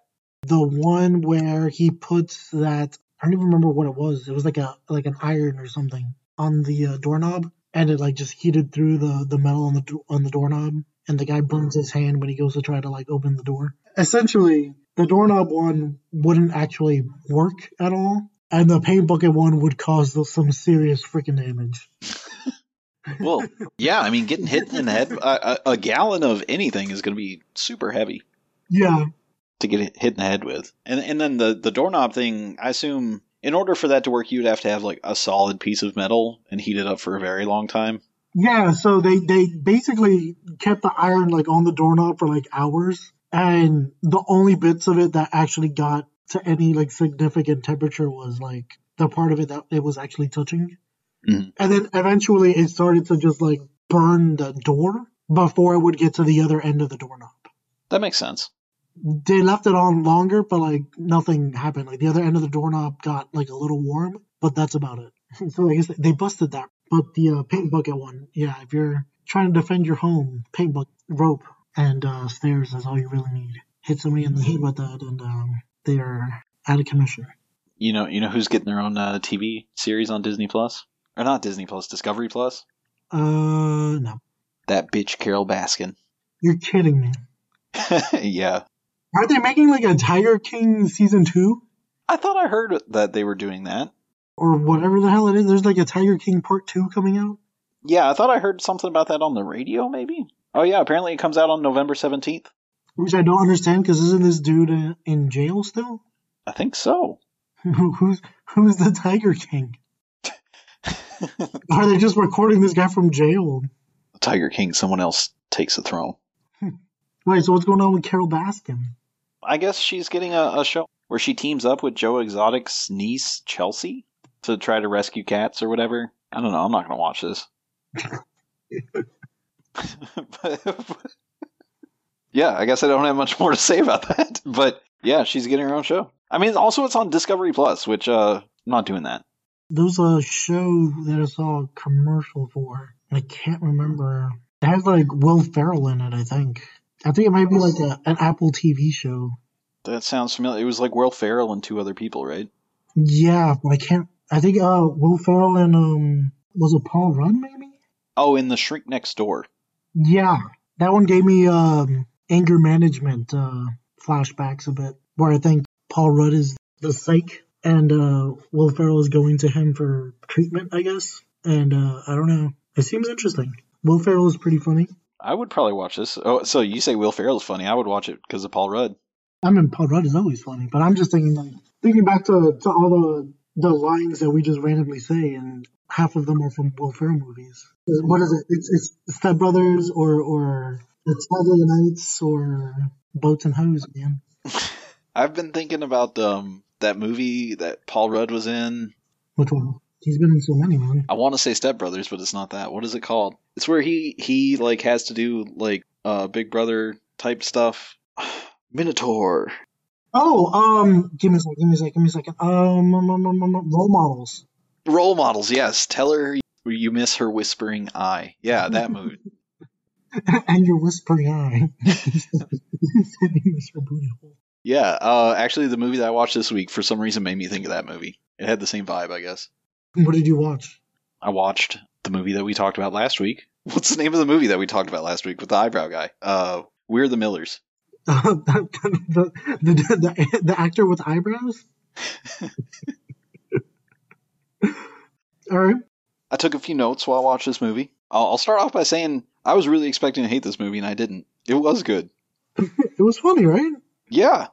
The one where he puts that I don't even remember what it was. It was like a like an iron or something on the uh, doorknob, and it like just heated through the the metal on the on the doorknob, and the guy burns his hand when he goes to try to like open the door. Essentially, the doorknob one wouldn't actually work at all, and the paint bucket one would cause some serious freaking damage. [laughs] well, yeah. I mean, getting hit in the head, a, a, a gallon of anything is going to be super heavy Yeah, to get hit in the head with. And and then the the doorknob thing, I assume in order for that to work, you'd have to have like a solid piece of metal and heat it up for a very long time. Yeah, so they they basically kept the iron like on the doorknob for like hours, and the only bits of it that actually got to any like significant temperature was like the part of it that it was actually touching, Mhm. and then eventually it started to just like burn the door before it would get to the other end of the doorknob. That makes sense. They left it on longer, but like nothing happened. Like the other end of the doorknob got like a little warm, but that's about it. [laughs] so I guess they busted that. But the uh, paint bucket one, yeah, if you're trying to defend your home, paint bucket, rope, and uh, stairs is all you really need. Hit somebody in the head with that, and um, they are out of commission. You know, you know who's getting their own uh, TV series on Disney Plus, or not Disney Plus, Discovery Plus? Uh, no, That bitch Carole Baskin. you're kidding me. [laughs] yeah, Are they making like a Tiger King season two I thought I heard that they were doing that. or whatever the hell it is? There's like a Tiger King part two coming out. Yeah, I thought I heard something about that on the radio. Maybe. Oh yeah, apparently it comes out on November seventeenth. Which I don't understand because isn't this dude uh, in jail still? I think so. [laughs] who's who's the Tiger King? Are they just recording this guy from jail? Tiger King, someone else takes the throne. [laughs] Wait, so what's going on with Carole Baskin? I guess she's getting a, a show where she teams up with Joe Exotic's niece Chelsea to try to rescue cats or whatever. I don't know. I'm not gonna watch this. but, [laughs] yeah, I guess I don't have much more to say about that. [laughs] But yeah, she's getting her own show. I mean, also it's on Discovery Plus, which uh, I'm not doing that. There's a show that I saw a commercial for. I can't remember. It has like Will Ferrell in it, I think. I think it might be like a, an Apple TV show. That sounds familiar. It was like Will Ferrell and two other people, right? Yeah, but I can't. I think uh, Will Ferrell and um, was it Paul Rudd maybe? Oh, in the Shrink Next Door. Yeah, that one gave me um, anger management uh, flashbacks a bit, where I think Paul Rudd is the psych, and uh, Will Ferrell is going to him for treatment, I guess. And uh, I don't know. It seems interesting. Will Ferrell is pretty funny. I would probably watch this. Oh, so you say Will Ferrell's funny? I would watch it because of Paul Rudd. I mean, Paul Rudd is always funny, but I'm just thinking like thinking back to, to all the the lines that we just randomly say, and half of them are from Will Ferrell movies. What is it? It's, it's Step Brothers or or The Talladega Nights or Boats and Hose, man. [laughs] I've been thinking about um that movie that Paul Rudd was in. Which one? He's been in so many, man. I want to say Step Brothers, but it's not that. What is it called? It's where he he like has to do like uh Big Brother type stuff. [sighs] Minotaur. Oh, um, give me a second, give me a second, give me a second. Um, role models. Role models, yes. Tell her you miss her whispering eye. Yeah, that movie. [laughs] [laughs] and your whispering eye. [laughs] you miss her booty hole. Yeah, uh, actually, the movie that I watched this week for some reason made me think of that movie. It had the same vibe, I guess. What did you watch? I watched the movie that we talked about last week. [laughs] What's the name of the movie that we talked about last week with the eyebrow guy? Uh, We're the Millers. [laughs] Uh, the, the, the, the, the actor with eyebrows? [laughs] All right. I took a few notes while I watched this movie. I'll, I'll start off by saying I was really expecting to hate this movie, and I didn't. It was good. it was funny, right? Yeah.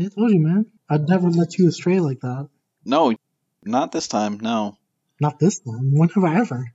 I told you, man. I'd never let you astray like that. No, not this time. No. Not this time. When have I ever?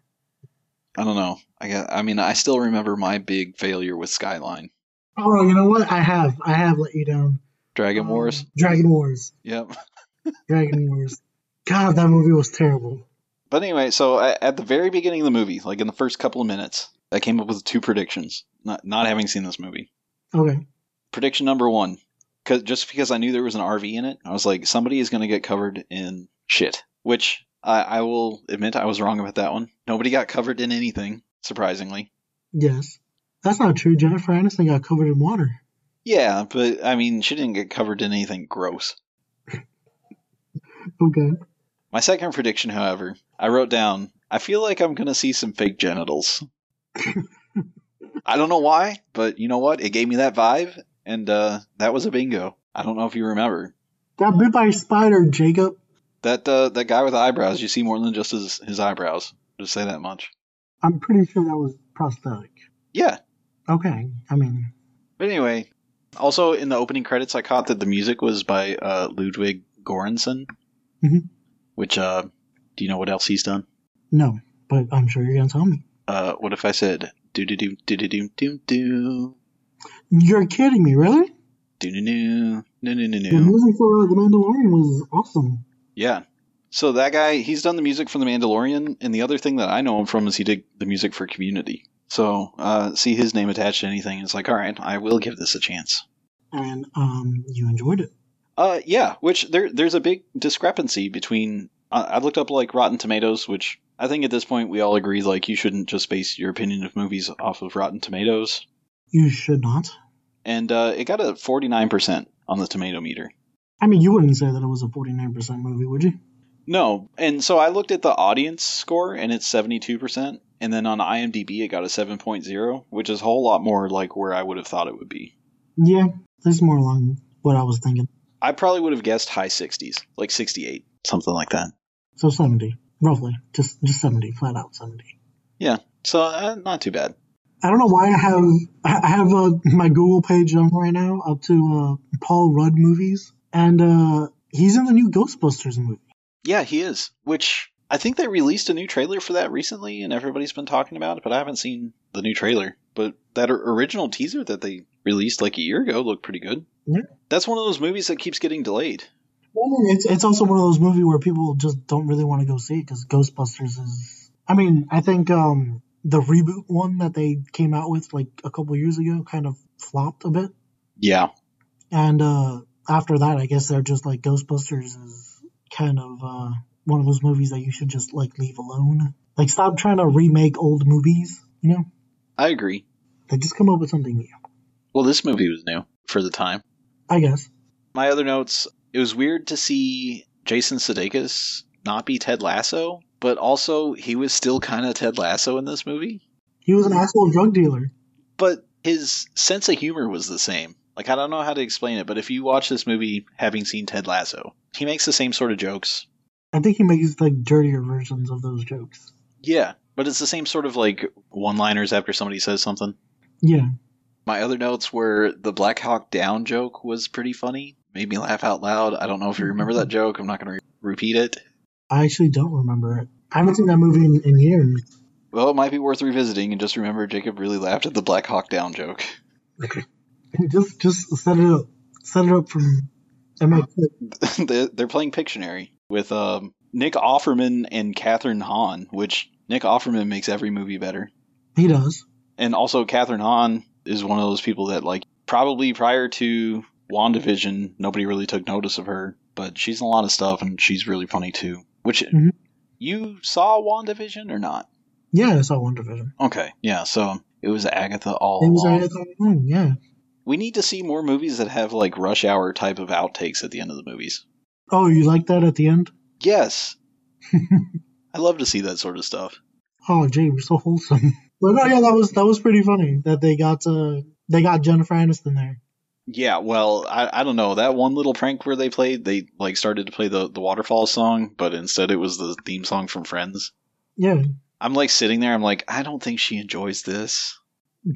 I don't know. I got, I mean, I still remember my big failure with Skyline. Oh, you know what? I have. I have let you down. Dragon Wars. Um, Dragon Wars. Yep. [laughs] Dragon Wars. God, that movie was terrible. But anyway, so at the very beginning of the movie, like in the first couple of minutes, I came up with two predictions. Not not having seen this movie. Okay. Prediction number one, because just because I knew there was an RV in it, I was like, somebody is going to get covered in shit. Which I, I will admit I was wrong about that one. Nobody got covered in anything, surprisingly. Yes. That's not true. Jennifer Aniston got covered in water. Yeah, but I mean, she didn't get covered in anything gross. [laughs] Okay. My second prediction, however, I wrote down I feel like I'm going to see some fake genitals. I don't know why, but you know what? It gave me that vibe, and uh, that was a bingo. I don't know if you remember. Got bit by a spider, Jacob. That uh, that guy with eyebrows, you see more than just his, his eyebrows. Just say that much. I'm pretty sure that was prosthetic. Yeah. Okay. I mean. But anyway, also in the opening credits, I caught that the music was by uh, Ludwig Göransson. Mhm. Which, uh, do you know what else he's done? No, but I'm sure you're gonna tell me. Uh, what if I said do do do do do do do do You're kidding me, really? do do do no no no The no? music for uh, The Mandalorian was awesome. Yeah. So that guy, he's done the music for The Mandalorian, and the other thing that I know him from is he did the music for Community. So uh, see his name attached to anything, it's like, all right, I will give this a chance. And um, you enjoyed it. Uh, yeah, which there there's a big discrepancy between. Uh, I looked up like Rotten Tomatoes, which I think at this point we all agree like you shouldn't just base your opinion of movies off of Rotten Tomatoes, You should not. and uh, it got a 49 percent on the tomato meter. I mean, you wouldn't say that it was a 49% movie, would you? No, and so I looked at the audience score, and it's 72 percent, and then on IMDb it got a 7.0, which is a whole lot more like where I would have thought it would be. Yeah, that's more along what I was thinking. I probably would have guessed high 60s, like 68, something like that. So 70, roughly. Just just 70, flat out 70. Yeah, so uh, not too bad. I don't know why I have I have uh, my Google page up right now up to uh, Paul Rudd movies, and uh, he's in the new Ghostbusters movie. Yeah, he is. Which I think they released a new trailer for that recently, and everybody's been talking about it, but I haven't seen the new trailer. But that original teaser that they released like a year ago looked pretty good. Yeah. That's one of those movies that keeps getting delayed. Well, it's it's also one of those movies where people just don't really want to go see it because Ghostbusters is. I mean, I think um the reboot one that they came out with like a couple years ago kind of flopped a bit, Yeah. and uh after that, I guess they're just like Ghostbusters is kind of uh one of those movies that you should just like leave alone. Like, stop trying to remake old movies. You know, I agree. like just come up with something new. Well, this movie was new for the time. I guess. My other notes, it was weird to see Jason Sudeikis not be Ted Lasso, but also he was still kind of Ted Lasso in this movie. He was an asshole drug dealer. But his sense of humor was the same. Like, I don't know how to explain it, but if you watch this movie having seen Ted Lasso, he makes the same sort of jokes. I think he makes like dirtier versions of those jokes. Yeah, but it's the same sort of like one liners after somebody says something. Yeah. My other notes were the Black Hawk Down joke was pretty funny. Made me laugh out loud. I don't know if you remember that joke. I'm not going to re- repeat it. I actually don't remember it. I haven't seen that movie in, in years. Well, it might be worth revisiting and just remember Jacob really laughed at the Black Hawk Down joke. Just just set it up. Set it up from [laughs] They're playing Pictionary with um, Nick Offerman and Kathryn Hahn, which Nick Offerman makes every movie better. He does. And also, Kathryn Hahn is one of those people that, like, probably prior to WandaVision, nobody really took notice of her, but she's in a lot of stuff and she's really funny too. Which, Mhm. you saw WandaVision or not? Yeah, I saw WandaVision. Okay, yeah, so it was Agatha all It was along. I thought, oh, yeah. We need to see more movies that have, like, rush hour type of outtakes at the end of the movies. Oh, you like that at the end? Yes. [laughs] I love to see that sort of stuff. Oh, you're so wholesome. [laughs] But no, yeah, that was that was pretty funny that they got uh they got Jennifer Aniston there. Yeah, well, I, I don't know. That one little prank where they played, they like started to play the, the waterfall song, but instead it was the theme song from Friends. Yeah, I'm like sitting there, I'm like, I don't think she enjoys this.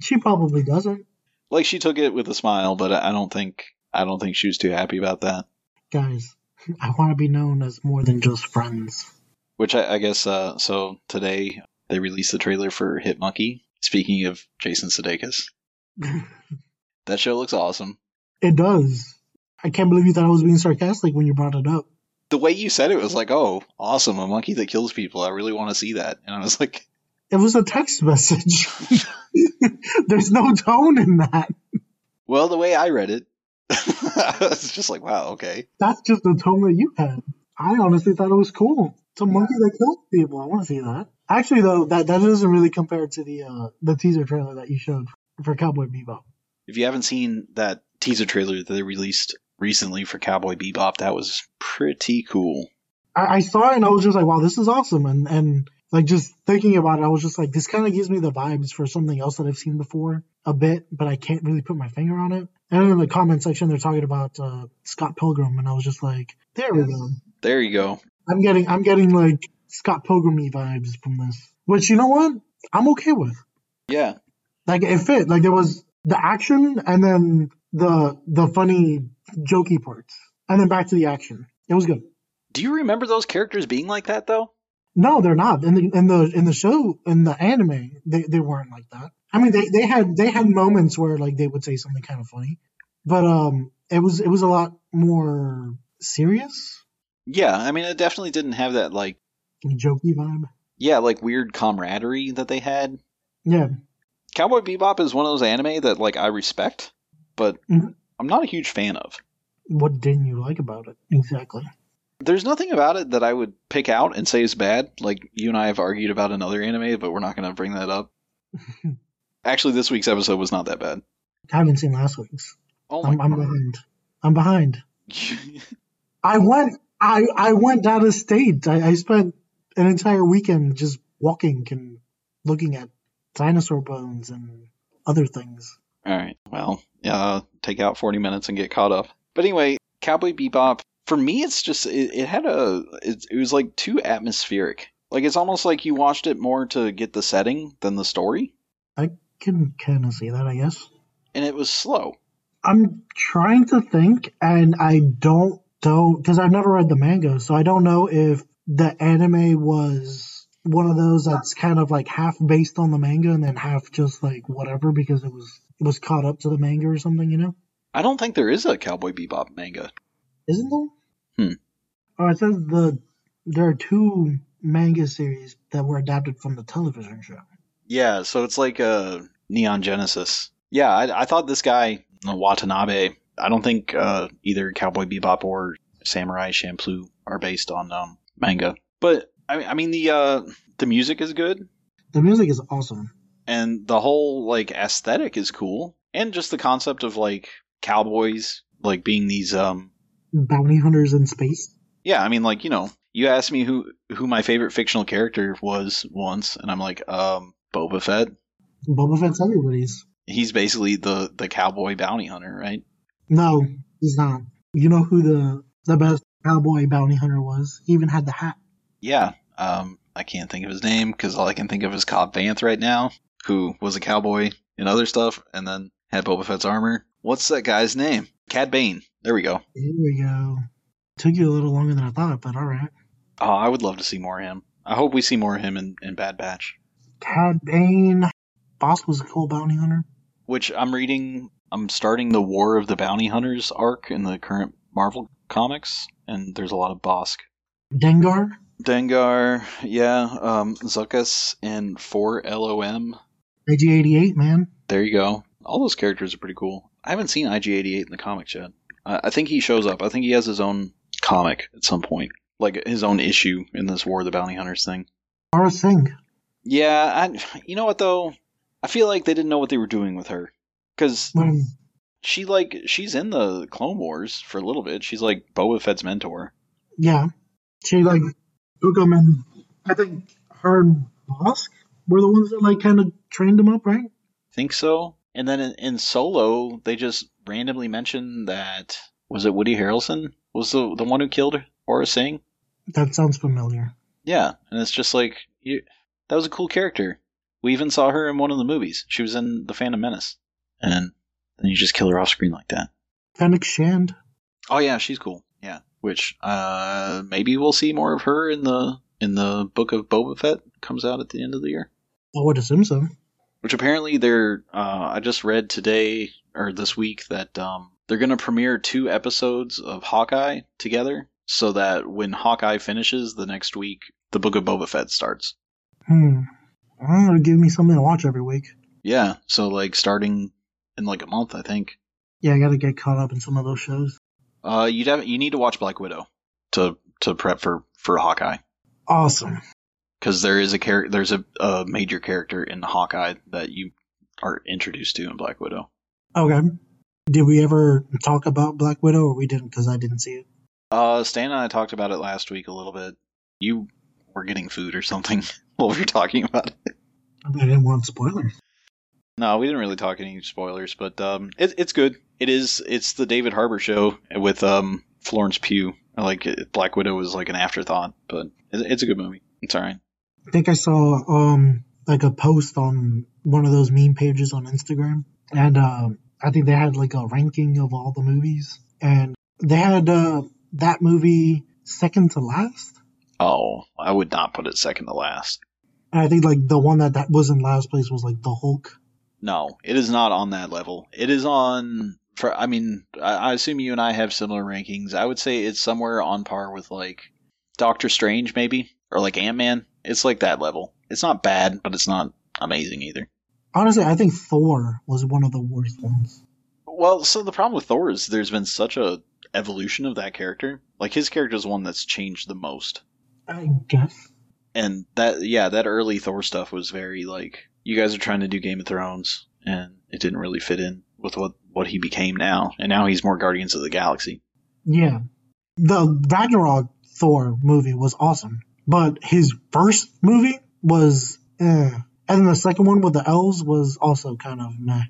she probably doesn't. Like she took it with a smile, but I don't think I don't think she was too happy about that. Guys, I want to be known as more than just friends. Which I, I guess uh so today they released the trailer for Hit Monkey. Speaking of Jason Sudeikis. [laughs] That show looks awesome. it does. I can't believe you thought I was being sarcastic when you brought it up. The way you said it was like, oh, awesome, a monkey that kills people. I really want to see that. And I was like, It was a text message. [laughs] There's no tone in that. Well, the way I read it, [laughs] I was just like, wow, okay. That's just the tone that you had. I honestly thought it was cool. It's a monkey that kills people. I want to see that. Actually, though, that, that doesn't really compare to the uh, the teaser trailer that you showed for Cowboy Bebop. If you haven't seen that teaser trailer that they released recently for Cowboy Bebop, that was pretty cool. I, I saw it and I was just like, wow, this is awesome. And and like just thinking about it, I was just like, this kind of gives me the vibes for something else that I've seen before a bit, but I can't really put my finger on it. And then in the comment section, they're talking about uh, Scott Pilgrim, and I was just like, there we go. There you go. I'm getting I'm getting like Scott Pilgrimy vibes from this, which you know what I'm okay with. Yeah. Like it fit. Like there was the action and then the the funny jokey parts, and then back to the action. It was good. Do you remember those characters being like that though? No, they're not. In the in the in the show in the anime, they, they weren't like that. I mean, they, they had they had moments where like they would say something kind of funny, but um, it was it was a lot more serious, Yeah, I mean, it definitely didn't have that like, jokey vibe. yeah, like weird camaraderie that they had. Yeah, Cowboy Bebop is one of those anime that like I respect, but Mhm. I'm not a huge fan of. what didn't you like about it exactly? There's nothing about it that I would pick out and say is bad. Like you and I have argued about another anime, but we're not going to bring that up. [laughs] Actually, this week's episode was not that bad. I haven't seen last week's. Oh I'm, I'm behind. I'm behind. [laughs] I went I I went out of state. I, I spent an entire weekend just walking and looking at dinosaur bones and other things. All right, well, yeah, take out 40 minutes and get caught up. But anyway, Cowboy Bebop. For me, it's just it, it had a it, it was like too atmospheric. Like it's almost like you watched it more to get the setting than the story, I Can kind of see that, I guess. and it was slow. I'm trying to think, and I don't don't because I've never read the manga, so I don't know if the anime was one of those that's kind of like half based on the manga and then half just like whatever because it was was caught up to the manga or something, you know? I don't think there is a Cowboy Bebop manga. Isn't there? Hmm. Oh, it says the there are two manga series that were adapted from the television show. Yeah, so it's like a Neon Genesis. Yeah, I, I thought this guy Watanabe. I don't think uh, either Cowboy Bebop or Samurai Champloo are based on um, manga, but I, I mean the uh, the music is good The music is awesome. and the whole like aesthetic is cool, and just the concept of like cowboys like being these um Bounty hunters in space. yeah i mean like you know you asked me who who my favorite fictional character was once and i'm like um boba fett Boba Fett's everybody's. he's basically the the cowboy bounty hunter right No, he's not. You know who the the best cowboy bounty hunter was? He even had the hat. yeah um i can't think of his name because all i can think of is cobb vanth right now who was a cowboy and other stuff and then had boba fett's armor what's that guy's name cad bane there we go Here we go. Took you a little longer than I thought, but all right. oh i would love to see more of him i hope we see more of him in, in bad batch Cad Bane. Boss was a cool bounty hunter. which I'm reading. I'm starting the War of the Bounty Hunters arc in the current Marvel comics, and there's a lot of Bossk. Dengar. Dengar, yeah, um, Zuckuss, and 4LOM. IG88, man. There you go. All those characters are pretty cool. I haven't seen IG88 in the comics yet. I, I think he shows up. I think he has his own comic at some point, like his own issue in this War of the Bounty Hunters thing. Or a thing. Yeah, I, you know what though? I feel like they didn't know what they were doing with her, because When she like she's in the Clone Wars for a little bit. She's like Boba Fett's mentor. Yeah. She like took him and I think her and Bossk were the ones that like kind of trained him up, right? Think so. And then in, in Solo, they just randomly mentioned that was it Woody Harrelson was the the one who killed Aurra Sing. That sounds familiar. Yeah, and it's just like you, that was a cool character. We even saw her in one of the movies. She was in the Phantom Menace, and then you just kill her off screen like that. Fennec Shand. Oh yeah, she's cool. Yeah, which uh maybe we'll see more of her in the in the book of Boba Fett comes out at the end of the year. I would assume so. Which apparently they're uh I just read today or this week that um they're gonna premiere two episodes of Hawkeye together so that when Hawkeye finishes the next week, the book of Boba Fett starts. Hmm. I'm gonna give me something to watch every week. Yeah, so like starting in like a month, I think. Yeah, I gotta get caught up in some of those shows. Uh, you'd have you need to watch Black Widow to to prep for for Hawkeye. Awesome. Because there is a char- there's a, a major character in Hawkeye that you are introduced to in Black Widow. Okay. Did we ever talk about Black Widow or we didn't because I didn't see it? Uh, Stan and I talked about it last week a little bit. You were getting food or something [laughs] while we were talking about it. I didn't want spoilers. No, we didn't really talk any spoilers, but um, it, it's good. It is. It's the David Harbour show with um Florence Pugh. I Like it, Black Widow was like an afterthought, but it, it's a good movie. It's alright. I think I saw um like a post on one of those meme pages on Instagram, and um I think they had like a ranking of all the movies, and they had uh, that movie second to last. Oh, I would not put it second to last. And I think like the one that, that was in last place was like the Hulk. No, it is not on that level. It is on for I mean, I, I assume you and I have similar rankings. I would say it's somewhere on par with like Doctor Strange maybe or like Ant-Man. It's like that level. It's not bad, but it's not amazing either. Honestly, I think Thor was one of the worst ones. Well, so the problem with Thor is there's been such a evolution of that character. Like his character is the one that's changed the most. I guess. And that yeah, that early Thor stuff was very like you guys are trying to do Game of Thrones and it didn't really fit in with what what he became now. And now he's more Guardians of the Galaxy. Yeah. The Ragnarok Thor movie was awesome, but his first movie was eh. And then the second one with the elves was also kind of meh.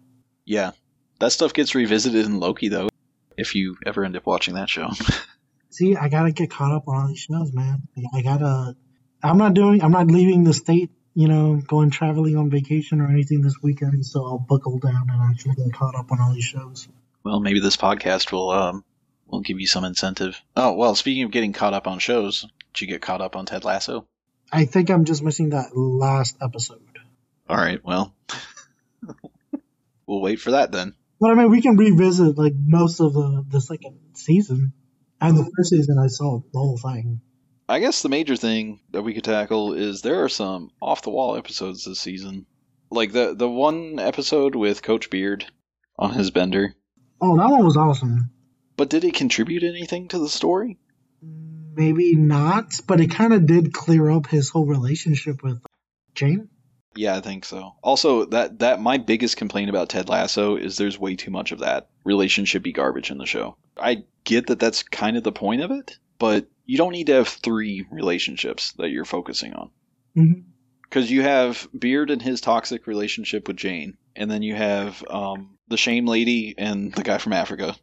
Yeah. That stuff gets revisited in Loki though, if you ever end up watching that show. [laughs] See, I gotta get caught up on all these shows, man. I gotta. I'm not doing. I'm not leaving the state. You know, going traveling on vacation or anything this weekend. So I'll buckle down and actually get caught up on all these shows. well, maybe this podcast will um will give you some incentive. Oh, well, speaking of getting caught up on shows, did you get caught up on Ted Lasso? I think I'm just missing that last episode. All right, well, [laughs] we'll wait for that then. But I mean, we can revisit like most of the the second season, and the first season I saw the whole thing. I guess the major thing that we could tackle is there are some off the wall episodes this season. Like the the one episode with Coach Beard on his bender. Oh, that one was awesome. But did it contribute anything to the story? Maybe not, but it kind of did clear up his whole relationship with Jane. Yeah, I think so. Also, that that my biggest complaint about Ted Lasso is there's way too much of that relationshipy garbage in the show. I get that that's kind of the point of it, but you don't need to have three relationships that you're focusing on. Because you have Beard and his toxic relationship with Jane, and then you have um, the Shame Lady and the guy from Africa.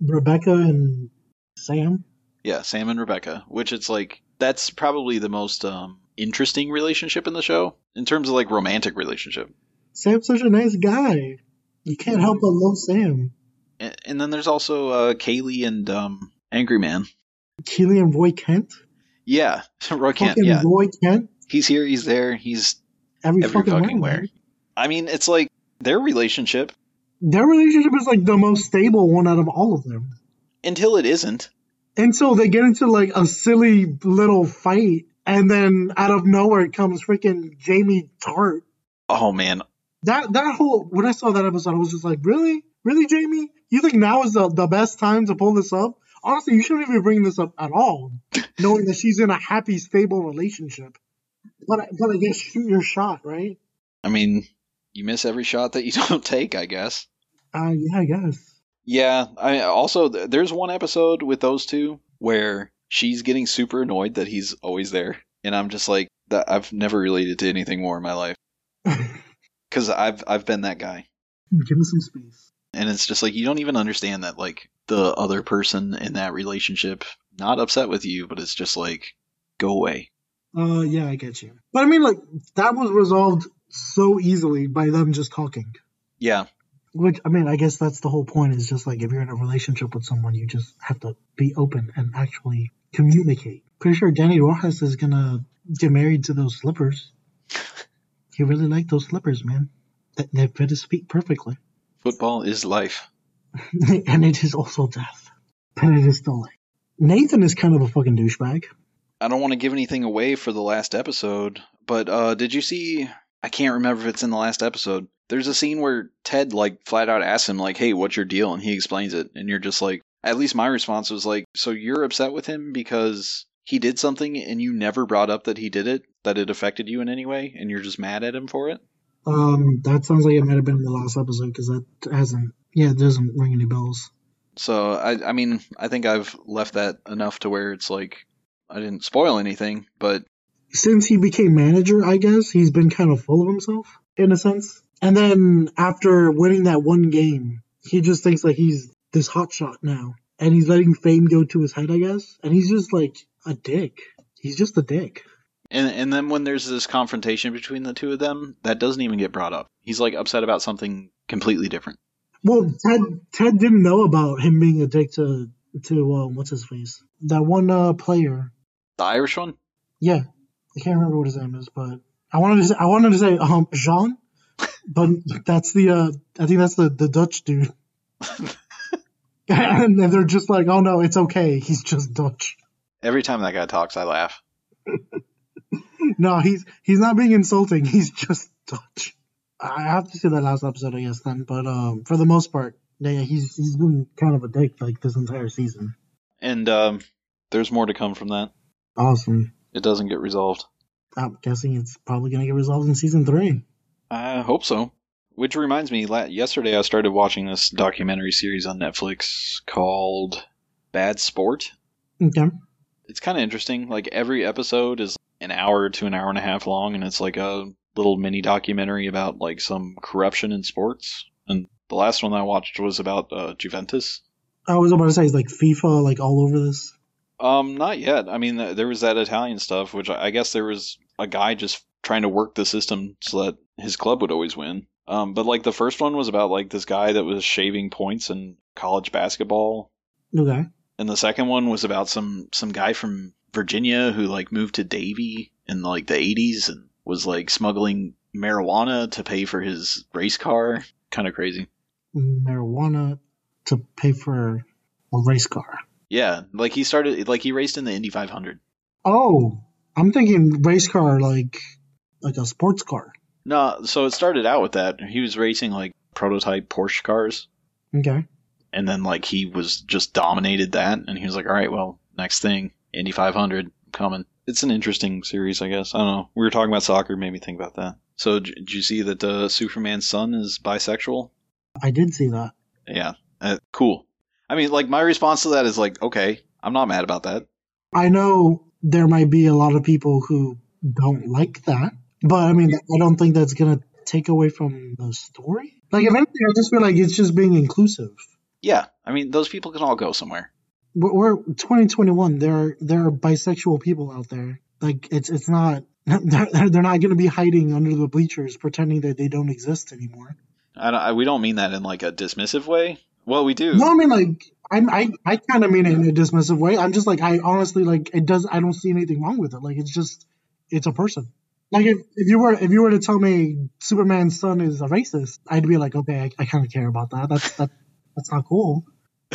Rebecca and Sam. Yeah, Sam and Rebecca, which it's like that's probably the most um, interesting relationship in the show in terms of like romantic relationship. Sam's such a nice guy. You can't help but love Sam. And, and then there's also uh, Keeley and um, Angry Man. Keeley and Roy Kent. Yeah, [laughs] Roy Kent. Fucking Yeah, Roy Kent. he's here. He's there. He's Every, every fucking, fucking where. where. I mean, it's like their relationship Their relationship is like the most stable one out of all of them. until it isn't. Until they get into like a silly little fight, and then out of nowhere comes freaking Jamie Tartt. Oh man, That that whole when I saw that episode, I was just like, really, really, Jamie? You think now is the, the best time to pull this up? Honestly, you shouldn't even bring this up at all, [laughs] knowing that she's in a happy, stable relationship. But I- but I guess shoot your shot, right? I mean, you miss every shot that you [laughs] don't take. I guess. Uh, yeah, I guess. Yeah. I also there's one episode with those two where she's getting super annoyed that he's always there, and I'm just like, that I've never related to anything more in my life [laughs] because I've I've been that guy. Give me some space. and it's just like you don't even understand that like the other person in that relationship not upset with you but it's just like go away Uh, yeah, I get you. But I mean, like that was resolved so easily by them just talking. yeah Which I mean, I guess that's the whole point. Is just like if you're in a relationship with someone, you just have to be open and actually communicate. Pretty sure Dani Rojas is gonna get married to those slippers. He really liked those slippers, man. They, they fit his feet perfectly, football is life [laughs] and it is also death. But it is still life. Nathan is kind of a fucking douchebag. i don't want to give anything away for the last episode but uh did you see i can't remember if it's in the last episode there's a scene where ted like flat out asks him like hey what's your deal and he explains it and you're just like at least my response was like so you're upset with him because he did something and you never brought up that he did it that it affected you in any way and you're just mad at him for it Um, that sounds like it might have been in the last episode because that hasn't. Yeah, it doesn't ring any bells. So I I mean I think I've left that enough to where it's like I didn't spoil anything, but since he became manager, I guess he's been kind of full of himself in a sense. And then after winning that one game, he just thinks like he's this hot shot now, and he's letting fame go to his head, I guess. And he's just like a dick. He's just a dick. and and then when there's this confrontation between the two of them, that doesn't even get brought up. He's like upset about something completely different. Well, Ted Ted didn't know about him being a dick to to um, what's his face that one uh, player. The Irish one? Yeah, I can't remember what his name is, but I wanted to say, I wanted to say um Jean, but that's the uh I think that's the the Dutch dude. [laughs] and they're just like, oh no, it's okay, he's just Dutch. Every time that guy talks, I laugh. [laughs] No, he's he's not being insulting. He's just Dutch. I have to see that last episode, I guess, then. But um, for the most part, yeah, he's he's been kind of a dick like this entire season. And um, there's more to come from that. Awesome. It doesn't get resolved. I'm guessing it's probably gonna get resolved in season three. I hope so. Which reminds me, yesterday I started watching this documentary series on Netflix called Bad Sport. Okay. it's kind of interesting. Like every episode is an hour to an hour and a half long, and it's like a little mini documentary about like some corruption in sports. And the last one I watched was about uh, Juventus. I was about to say, is like FIFA like all over this? Um, not yet. I mean, there was that Italian stuff, which I I guess there was a guy just trying to work the system so that his club would always win. Um, but like the first one was about like this guy that was shaving points in college basketball Okay. and the second one was about some some guy from Virginia who like moved to Davie in like the 80s and was like smuggling marijuana to pay for his race car. kind of crazy. Marijuana to pay for a race car. Yeah, like he started, like he raced in the Indy 500. Oh, I'm thinking race car like like a sports car. No, so it started out with that. He was racing like prototype Porsche cars, Okay. and then like he was just dominated that, and he was like, all right, well, next thing, Indy 500 coming. It's an interesting series, I guess. I don't know. We were talking about soccer, made me think about that. So, did you see that uh, Superman's son is bisexual? I did see that. Yeah, uh, cool. I mean, like my response to that is like, okay, I'm not mad about that. I know there might be a lot of people who don't like that, but I mean, I don't think that's gonna take away from the story. Like, if anything, I just feel like it's just being inclusive. Yeah, I mean, those people can all go somewhere. We're, we're 2021. There are there are bisexual people out there. Like, it's it's not. [laughs] They're, they're not going to be hiding under the bleachers pretending that they don't exist anymore. I, don't, I we don't mean that in like a dismissive way. Well, we do. No, I mean like I'm, I I kind of mean it in a dismissive way. I'm just like I honestly like it does. I don't see anything wrong with it. Like it's just it's a person. Like if, if you were if you were to tell me Superman's son is a racist, I'd be like, okay, I, I kind of care about that. That's that that's not cool. [laughs]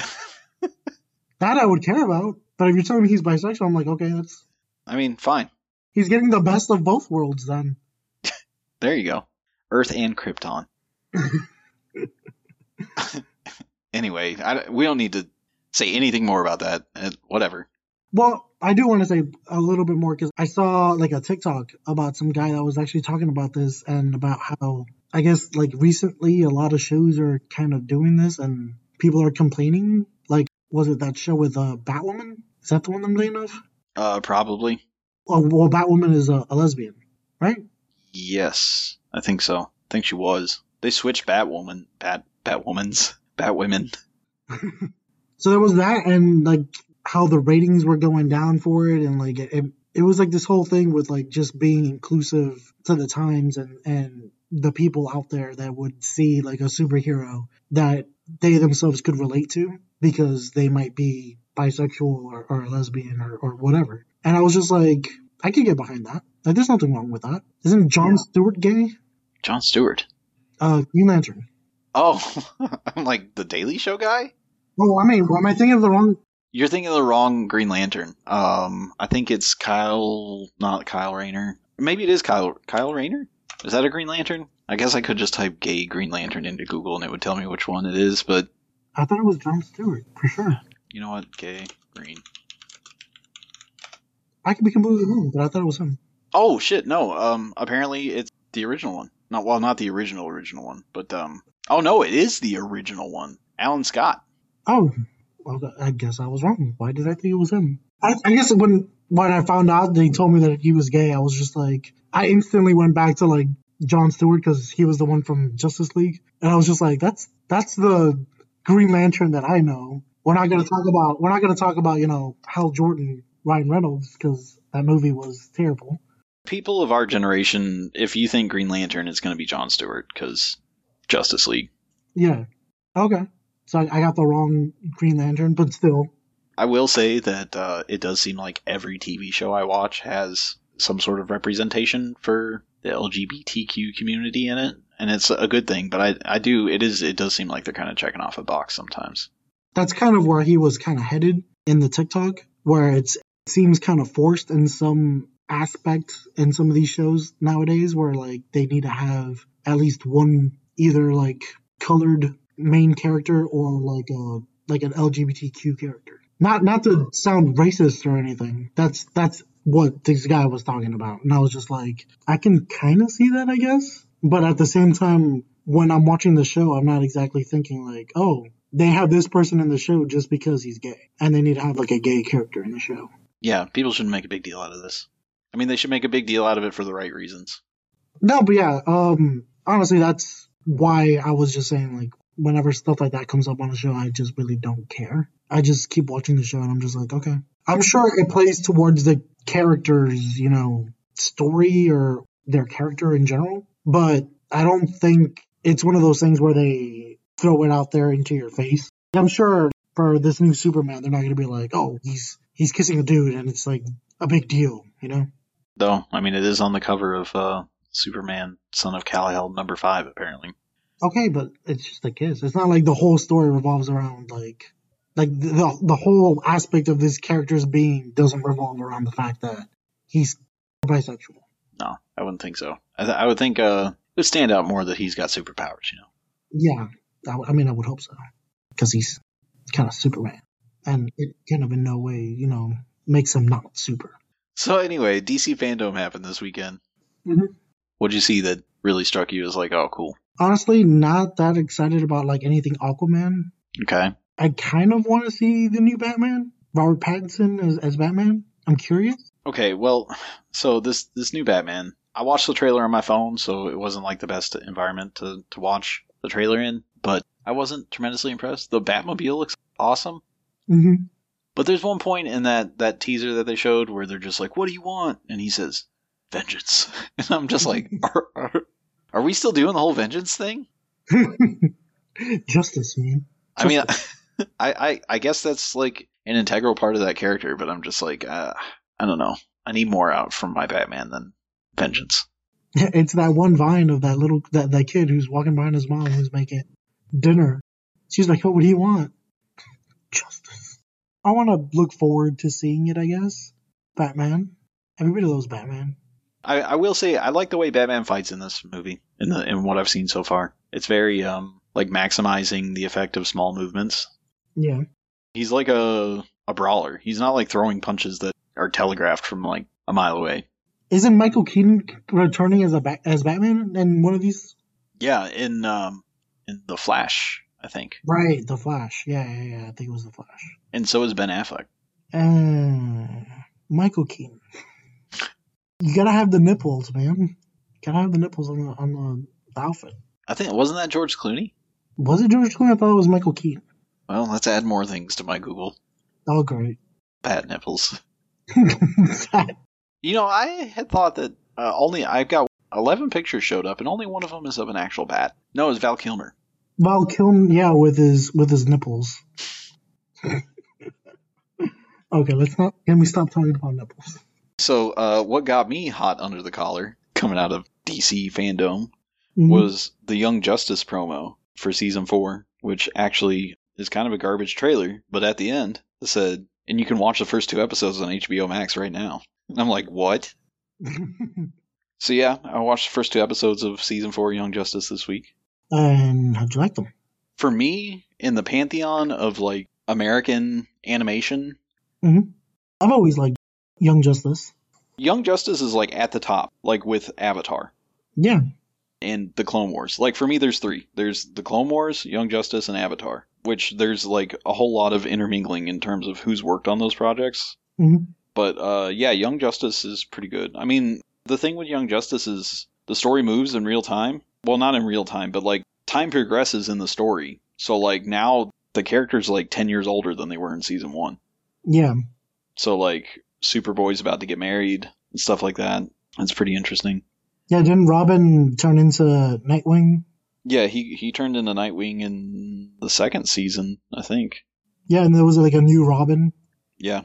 that I would care about. But if you're telling me he's bisexual, I'm like, okay, that's I mean, fine. he's getting the best of both worlds. Then [laughs] There you go. Earth and Krypton. [laughs] anyway, I, we don't need to say anything more about that. Uh, whatever. Well, I do want to say a little bit more because I saw like a TikTok about some guy that was actually talking about this and about how I guess like recently a lot of shows are kind of doing this and people are complaining. Like, was it that show with uh, Batwoman? Is that the one I'm thinking of? Uh, probably. Oh, well, Batwoman is a, a lesbian, right? Yes, I think so. I think she was. They switched Batwoman, Bat, Batwomans, Batwomen. [laughs] So there was that, and like how the ratings were going down for it, and like it, it, it was like this whole thing with like just being inclusive to the times and and the people out there that would see like a superhero that they themselves could relate to because they might be bisexual or, or lesbian or, or whatever. And I was just like, I could get behind that. Like, there's nothing wrong with that. Isn't John Stewart gay? John Stewart. Uh, Green Lantern. Oh, [laughs] I'm like the Daily Show guy. Oh, I mean, am I thinking of the wrong? You're thinking of the wrong Green Lantern. Um, I think it's Kyle, not Kyle Rayner. Maybe it is Kyle. Kyle Rayner. Is that a Green Lantern? I guess I could just type "gay Green Lantern" into Google and it would tell me which one it is. But I thought it was John Stewart for sure. you know what? Gay Green. I could be completely wrong, but I thought it was him. Oh shit! No. Um. Apparently it's the original one. Not well, not the original original one, but um. Oh no, it is the original one. Alan Scott. Oh, I guess I was wrong. Why did I think it was him? I, I guess when when I found out they told me that he was gay, I was just like, I instantly went back to like John Stewart because he was the one from Justice League, and I was just like, that's that's the Green Lantern that I know. We're not gonna talk about we're not gonna talk about you know Hal Jordan, Ryan Reynolds because that movie was terrible. People of our generation, if you think Green Lantern, it's going to be John Stewart because Justice League. Yeah. Okay. So I, I got the wrong Green Lantern, but still. I will say that uh, it does seem like every TV show I watch has some sort of representation for the LGBTQ community in it, and it's a good thing. But I, I do, it is, it does seem like they're kind of checking off a box sometimes. That's kind of where he was kind of headed in the TikTok, where it's, it seems kind of forced in some aspects in some of these shows nowadays, where like they need to have at least one either like colored main character or like a like an LGBTQ character. Not not to sound racist or anything. That's that's what this guy was talking about. And I was just like, I can kind of see that, I guess. But at the same time, when I'm watching the show, I'm not exactly thinking like, oh, they have this person in the show just because he's gay, and they need to have like a gay character in the show. Yeah, people shouldn't make a big deal out of this. I mean, they should make a big deal out of it for the right reasons. No, but yeah, um, honestly, that's why I was just saying like, whenever stuff like that comes up on the show, I just really don't care. I just keep watching the show, and I'm just like, okay. I'm sure it plays towards the character's, you know, story or their character in general, but I don't think it's one of those things where they throw it out there into your face. I'm sure for this new Superman, they're not going to be like, oh, he's he's kissing a dude, and it's like a big deal, you know? Though, I mean, it is on the cover of uh, Superman, Son of Kal-El, number five, apparently. Okay, but it's just a kiss. It's not like the whole story revolves around like like the the whole aspect of this character's being doesn't revolve around the fact that he's bisexual. No, I wouldn't think so. I, th- I would think uh, it would stand out more that he's got superpowers. You know. Yeah, I, w- I mean, I would hope so because he's kind of Superman, and it kind of in no way, you know, makes him not super. So anyway, DC fandom happened this weekend. Mhm. What did you see that really struck you as like, oh, cool? Honestly, not that excited about like anything Aquaman. Okay. I kind of want to see the new Batman, Robert Pattinson as, as Batman. I'm curious. Okay, well, so this this new Batman, I watched the trailer on my phone, so it wasn't like the best environment to to watch the trailer in, but I wasn't tremendously impressed. The Batmobile looks awesome, hmm but there's one point in that that teaser that they showed where they're just like, "What do you want?" and he says, "Vengeance," [laughs] and I'm just like, [laughs] are, are, are we still doing the whole vengeance thing? [laughs] Justice, man. I mean, [laughs] I, I I guess that's like an integral part of that character, but I'm just like, uh, I don't know. I need more out from my Batman than vengeance. [laughs] It's that one vine of that little that, that kid who's walking behind his mom who's making dinner. She's like, "What would he want?" Justice. I want to look forward to seeing it. I guess. Batman. Everybody loves Batman. I, I will say I like the way Batman fights in this movie in the in what I've seen so far. It's very um like maximizing the effect of small movements. Yeah. He's like a a brawler. He's not like throwing punches that are telegraphed from like a mile away. Isn't Michael Keaton returning as a ba- as Batman in one of these? Yeah, in um in the Flash, I think, Right, The Flash. Yeah, yeah, yeah. I think it was The Flash. and so is Ben Affleck. Uh, Michael Keaton. [laughs] You gotta have the nipples, man. Gotta have the nipples on the on the, the outfit. I think wasn't that George Clooney. Was it George Clooney? I thought it was Michael Keaton. Well, let's add more things to my Google. Oh, great. Bat nipples. [laughs] You know, I had thought that uh, only I've got eleven pictures showed up, and only one of them is of an actual bat. No, it's Val Kilmer. Val Kilmer, yeah, with his with his nipples. [laughs] okay, let's not. Can we stop talking about nipples? So, uh, what got me hot under the collar coming out of DC FanDome Mhm. was the Young Justice promo for season four, which actually is kind of a garbage trailer, but at the end it said, and you can watch the first two episodes on HBO Max right now. And I'm like, what? [laughs] So yeah, I watched the first two episodes of season four Young Justice this week. and how'd you like them? For me, in the pantheon of like American animation, I've always liked Young Justice. Young Justice is like at the top, like with Avatar. Yeah, and the Clone Wars. Like for me, there's three. There's the Clone Wars, Young Justice, and Avatar. Which there's like a whole lot of intermingling in terms of who's worked on those projects. Mhm. But uh, yeah, Young Justice is pretty good. I mean, the thing with Young Justice is the story moves in real time. Well, not in real time, but like time progresses in the story. So like now the characters like ten years older than they were in season one. yeah. So like Superboy's about to get married and stuff like that. It's pretty interesting. Yeah, didn't Robin turn into Nightwing? Yeah, he he turned into Nightwing in the second season, I think. Yeah, and there was like a new Robin. Yeah.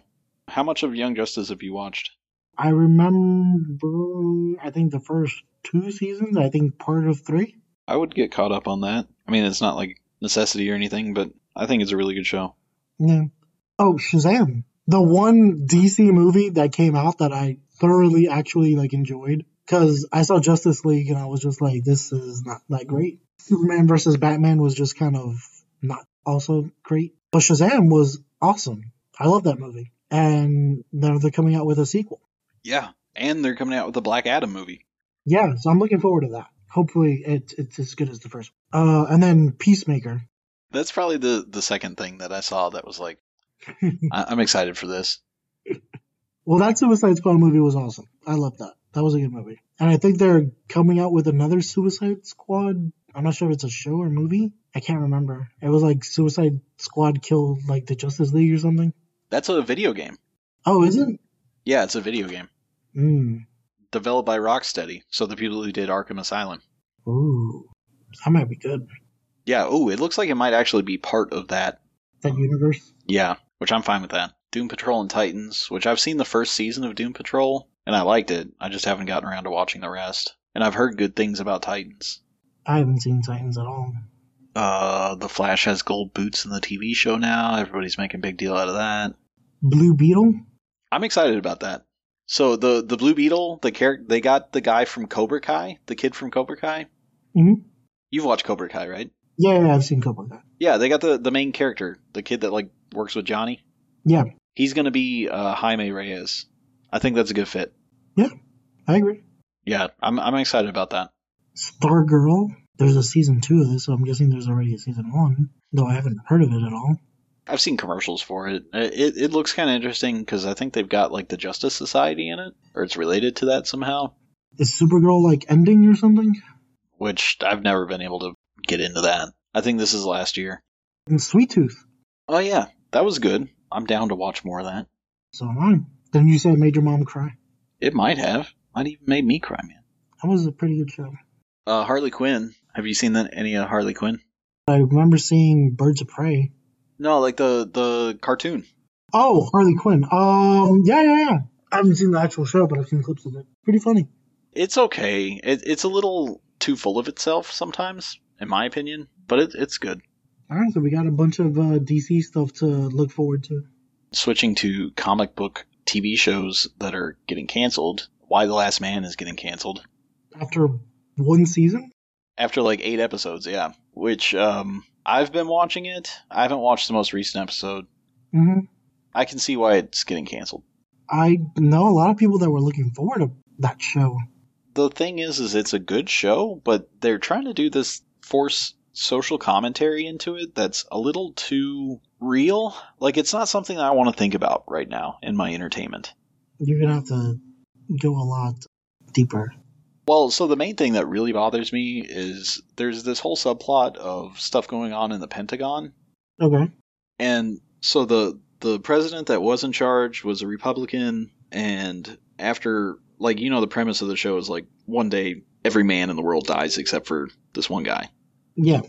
How much of Young Justice have you watched? I remember, I think the first two seasons, I think part of three. I would get caught up on that. I mean, it's not like necessity or anything, but I think it's a really good show. Yeah. Oh, Shazam. The one DC movie that came out that I thoroughly actually like enjoyed. Cause I saw Justice League and I was just like, this is not that great. Superman versus Batman was just kind of not also great. But Shazam was awesome. I love that movie. And now they're coming out with a sequel. Yeah. And they're coming out with a Black Adam movie. Yeah, so I'm looking forward to that. Hopefully it, it's as good as the first. Uh, and then Peacemaker. That's probably the the second thing that I saw that was like, I, I'm excited for this. Well, that Suicide Squad movie was awesome. I love that. That was a good movie. And I think they're coming out with another Suicide Squad. I'm not sure if it's a show or movie. I can't remember. It was like Suicide Squad killed like the Justice League or something. That's a video game. Oh, is it? Yeah, it's a video game Mm. developed by Rocksteady, so the people who did Arkham Asylum. Ooh, that might be good. Yeah. Oh, it looks like it might actually be part of that. That universe. Yeah, which I'm fine with that. Doom Patrol and Titans, which I've seen the first season of Doom Patrol and I liked it. I just haven't gotten around to watching the rest. And I've heard good things about Titans. I haven't seen Titans at all. Uh, the Flash has gold boots in the TV show now. Everybody's making a big deal out of that. Blue Beetle? I'm excited about that. So the the Blue Beetle, the character, they got the guy from Cobra Kai, the kid from Cobra Kai. Mm-hmm. You've watched Cobra Kai, right? Yeah, yeah, I've seen Cobra Kai. Yeah, they got the the main character, the kid that like works with Johnny. Yeah, He's gonna be uh, Jaime Reyes. I think that's a good fit. Yeah, I agree. Yeah, I'm I'm excited about that. Stargirl. There's a season two of this, so I'm guessing there's already a season one, though I haven't heard of it at all. I've seen commercials for it. It it looks kind of interesting because I think they've got like the Justice Society in it, or it's related to that somehow. Is Supergirl like ending or something? Which I've never been able to get into that. I think this is last year. And Sweet Tooth. Oh yeah, that was good. I'm down to watch more of that. So am I. Didn't you say it made your mom cry? It might have. Might even made me cry, man. That was a pretty good show. Uh, Harley Quinn. Have you seen that, any of Harley Quinn? I remember seeing Birds of Prey. No, like the the cartoon. Oh, Harley Quinn. Um, yeah, yeah, yeah. I haven't seen the actual show, but I've seen clips of it. Pretty funny. It's okay. It, it's a little too full of itself sometimes, in my opinion, but it, it's good. All right, so we got a bunch of uh, DC stuff to look forward to. Switching to comic book TV shows that are getting canceled. Y: The Last Man is getting canceled After one season? after like eight episodes. Yeah, which um, I've been watching it. I haven't watched the most recent episode. hmm I can see why it's getting canceled. I know a lot of people that were looking forward to that show. the thing is is it's a good show but they're trying to do this force social commentary into it that's a little too real like it's not something that i want to think about right now in my entertainment You're gonna have to go a lot deeper. well so the main thing that really bothers me is there's this whole subplot of stuff going on in the pentagon Okay. and so the the president that was in charge was a republican and after like you know the premise of the show is like one day every man in the world dies except for this one guy Yeah.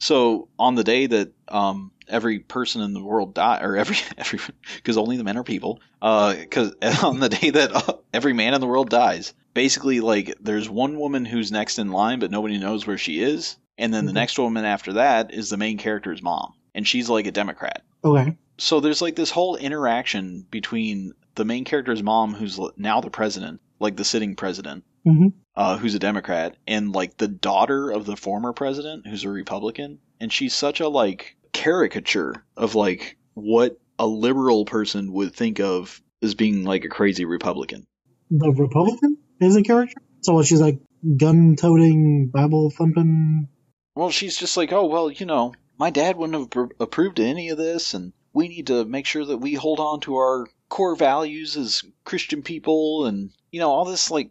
So on the day that um, every person in the world die, or every [laughs] every because only the men are people, because [laughs] on the day that uh, every man in the world dies, basically like there's one woman who's next in line, but nobody knows where she is, and then the Mhm. next woman after that is the main character's mom, and she's like a Democrat. Okay. So there's like this whole interaction between the main character's mom, who's now the president, like the sitting president, Mhm. uh, who's a Democrat, and like the daughter of the former president, who's a Republican, and she's such a like caricature of like what a liberal person would think of as being like a crazy Republican. The Republican is a character. So what? She's like gun-toting, Bible thumping. Well, she's just like, oh well, you know, my dad wouldn't have pr- approved of any of this, and we need to make sure that we hold on to our core values as Christian people, and you know all this like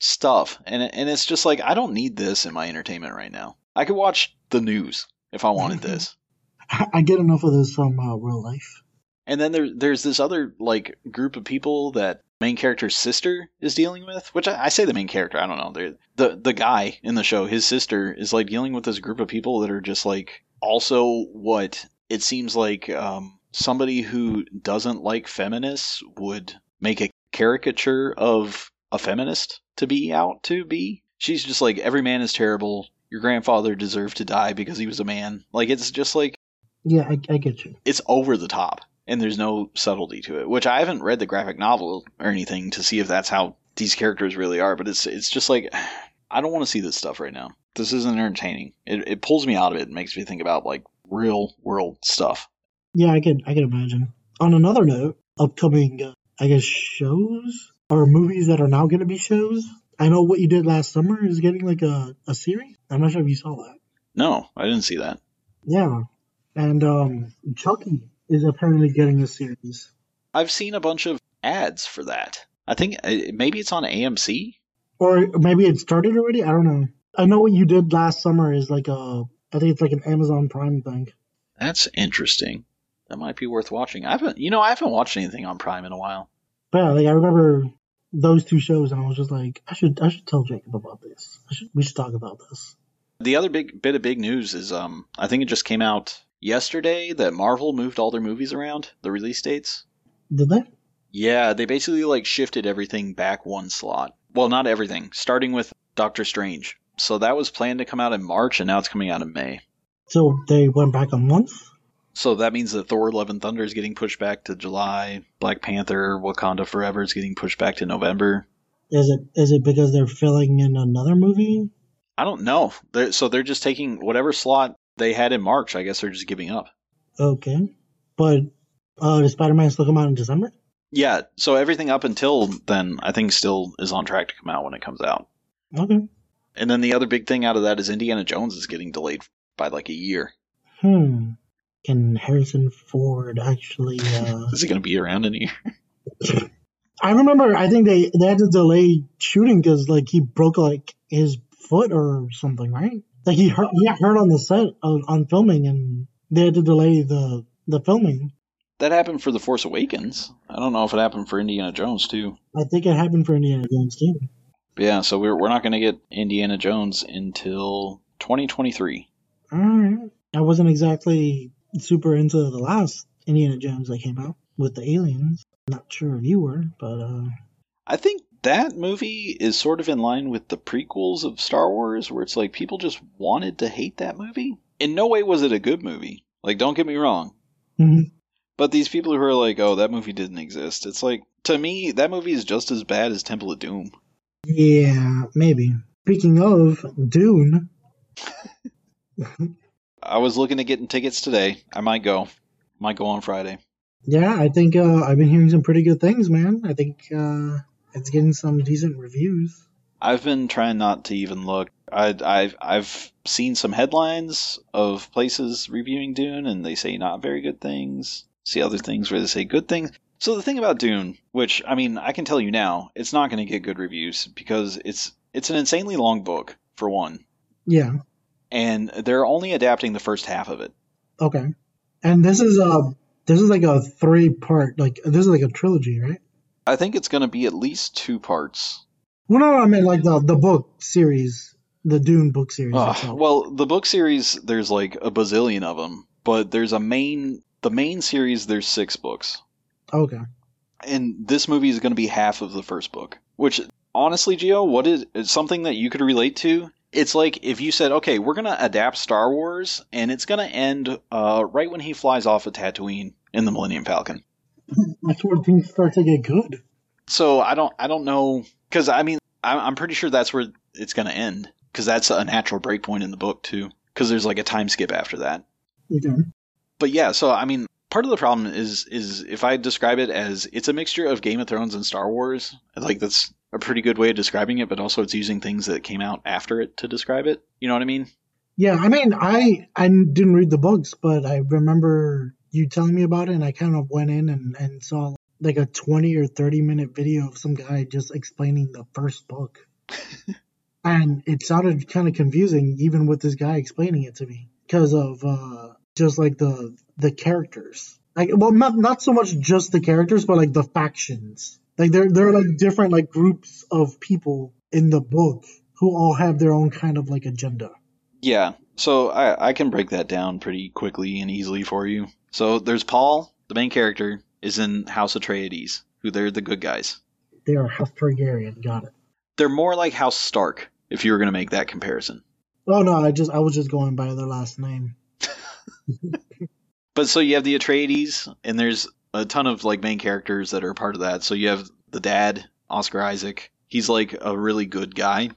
stuff, and and it's just like I don't need this in my entertainment right now. I could watch the news if I wanted this. [laughs] I get enough of this from uh, real life. And then there, there's this other like group of people that main character's sister is dealing with, which I, I say the main character. I don't know. They're, the the guy in the show, his sister is like dealing with this group of people that are just like also what it seems like um, somebody who doesn't like feminists would make a caricature of a feminist to be out to be. She's just like every man is terrible. Your grandfather deserved to die because he was a man. Like it's just like Yeah, I, I get you. it's over the top and there's no subtlety to it which i haven't read the graphic novel or anything to see if that's how these characters really are but it's it's just like [sighs] i don't want to see this stuff right now this isn't entertaining it, it pulls me out of it and makes me think about like real world stuff Yeah, I can I can imagine. On another note, upcoming uh, I guess shows or movies that are now going to be shows. I know what you did last summer is getting like a, a series. I'm not sure if you saw that. no i didn't see that Yeah, and um, Chucky is apparently getting a series. i've seen a bunch of ads for that i think uh, maybe it's on amc Or maybe it started already. I don't know. I know what you did last summer is like a. I think it's like an Amazon Prime thing. that's interesting that might be worth watching i haven't you know i haven't watched anything on prime in a while But yeah, like I remember those two shows, and I was just like, I should I should tell Jacob about this. I should, we should talk about this. The other big bit of big news is um I think it just came out yesterday that Marvel moved all their movies around, the release dates. Did they? Yeah, they basically like shifted everything back one slot. Well, not everything, starting with Doctor Strange. So that was planned to come out in March, and now it's coming out in May. So they went back a month. So that means that Thor: Love and Thunder is getting pushed back to July. Black Panther: Wakanda Forever is getting pushed back to November. Is it is it because they're filling in another movie? I don't know. They're, so they're just taking whatever slot they had in March. I guess they're just giving up. Okay, but uh, does Spider Man still come out in December? Yeah. So everything up until then, I think, still is on track to come out when it comes out. Okay. And then the other big thing out of that is Indiana Jones is getting delayed by like a year. Hmm. Can Harrison Ford actually? Uh... Is he going to be around in a? [laughs] I remember. I think they they had to delay shooting because like he broke like his foot or something, right? Like he hurt, he got hurt on the set of, on filming, and they had to delay the the filming. That happened for The Force Awakens. I don't know if it happened for Indiana Jones too. I think it happened for Indiana Jones too. But yeah, so we're we're not going to get Indiana Jones until 2023. All right. I wasn't exactly super into the last Indiana Jones that came out with the aliens. Not sure if you were, but uh I think that movie is sort of in line with the prequels of Star Wars, where it's like people just wanted to hate that movie. In no way was it a good movie. Like, don't get me wrong. mhm. But these people who are like, oh, that movie didn't exist, it's like, to me, that movie is just as bad as Temple of Doom. yeah, maybe. Speaking of Dune, [laughs] I was looking at getting tickets today. I might go. Might go on Friday. yeah, I think uh, I've been hearing some pretty good things, man. I think uh, it's getting some decent reviews. I've been trying not to even look. I, I've I've seen some headlines of places reviewing Dune, and they say not very good things. See other things where they say good things. So the thing about Dune, which I mean, I can tell you now, it's not going to get good reviews because it's it's an insanely long book for one, Yeah, and they're only adapting the first half of it. okay. And this is a this is like a three part like this is like a trilogy, right? I think it's going to be at least two parts. Well, no, no, I mean like the the book series, the Dune book series. Uh, Itself. well, the book series, there's like a bazillion of them, but there's a main, the main series, there's six books. Okay. And this movie is going to be half of the first book, which honestly, Gio, what is something that you could relate to? It's like if you said, okay, we're going to adapt Star Wars, and it's going to end uh, right when he flies off of Tatooine in the Millennium Falcon. [laughs] That's where things start to get good. So I don't, I don't know, because I mean, I'm, I'm pretty sure that's where it's going to end, because that's a natural breakpoint in the book too, because there's like a time skip after that. Okay. but yeah, so I mean, part of the problem is is if I describe it as it's a mixture of Game of Thrones and Star Wars, like that's a pretty good way of describing it. But also, it's using things that came out after it to describe it. You know what I mean? Yeah, I mean, I I didn't read the books, but I remember you telling me about it, and I kind of went in and, and saw like a 20 or 30 minute video of some guy just explaining the first book. [laughs] and it sounded kind of confusing, even with this guy explaining it to me, because of uh, just like the the characters. Like, well, not not so much just the characters, but like the factions. Like there there are like different like groups of people in the book who all have their own kind of like agenda. Yeah. So I I can break that down pretty quickly and easily for you. So there's Paul, the main character, is in House Atreides, who they're the good guys. They are House Targaryen. Got it. They're more like House Stark, if you were going to make that comparison. Oh no, I just I was just going by their last name. [laughs] But so you have the Atreides, and there's a ton of like main characters that are part of that. So you have the dad, Oscar Isaac. He's like a really good guy,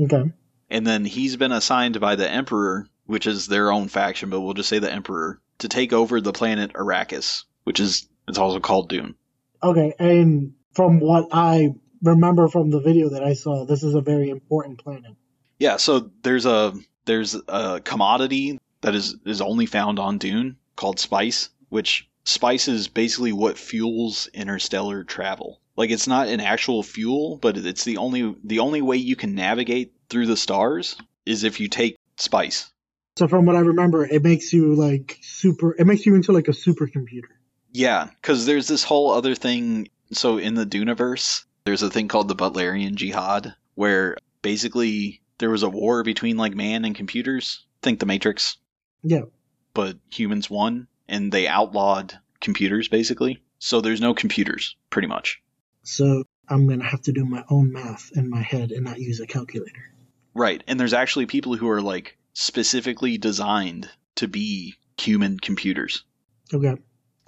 Okay. and then he's been assigned by the Emperor, which is their own faction, but we'll just say the Emperor, to take over the planet Arrakis, which is it's also called Dune. Okay, and from what I remember from the video that I saw, this is a very important planet. Yeah, so there's a there's a commodity that is is only found on Dune called spice, which spice is basically what fuels interstellar travel. Like it's not an actual fuel, but it's the only the only way you can navigate through the stars is if you take spice. So from what I remember, it makes you like super. It makes you into like a supercomputer. Yeah, because there's this whole other thing. So in the Duneverse, there's a thing called the Butlerian Jihad, where basically there was a war between like man and computers. Think the Matrix. Yeah. but humans won and they outlawed computers basically. So there's no computers, pretty much. So I'm gonna have to do my own math in my head and not use a calculator. Right. And there's actually people who are like specifically designed to be human computers. Okay.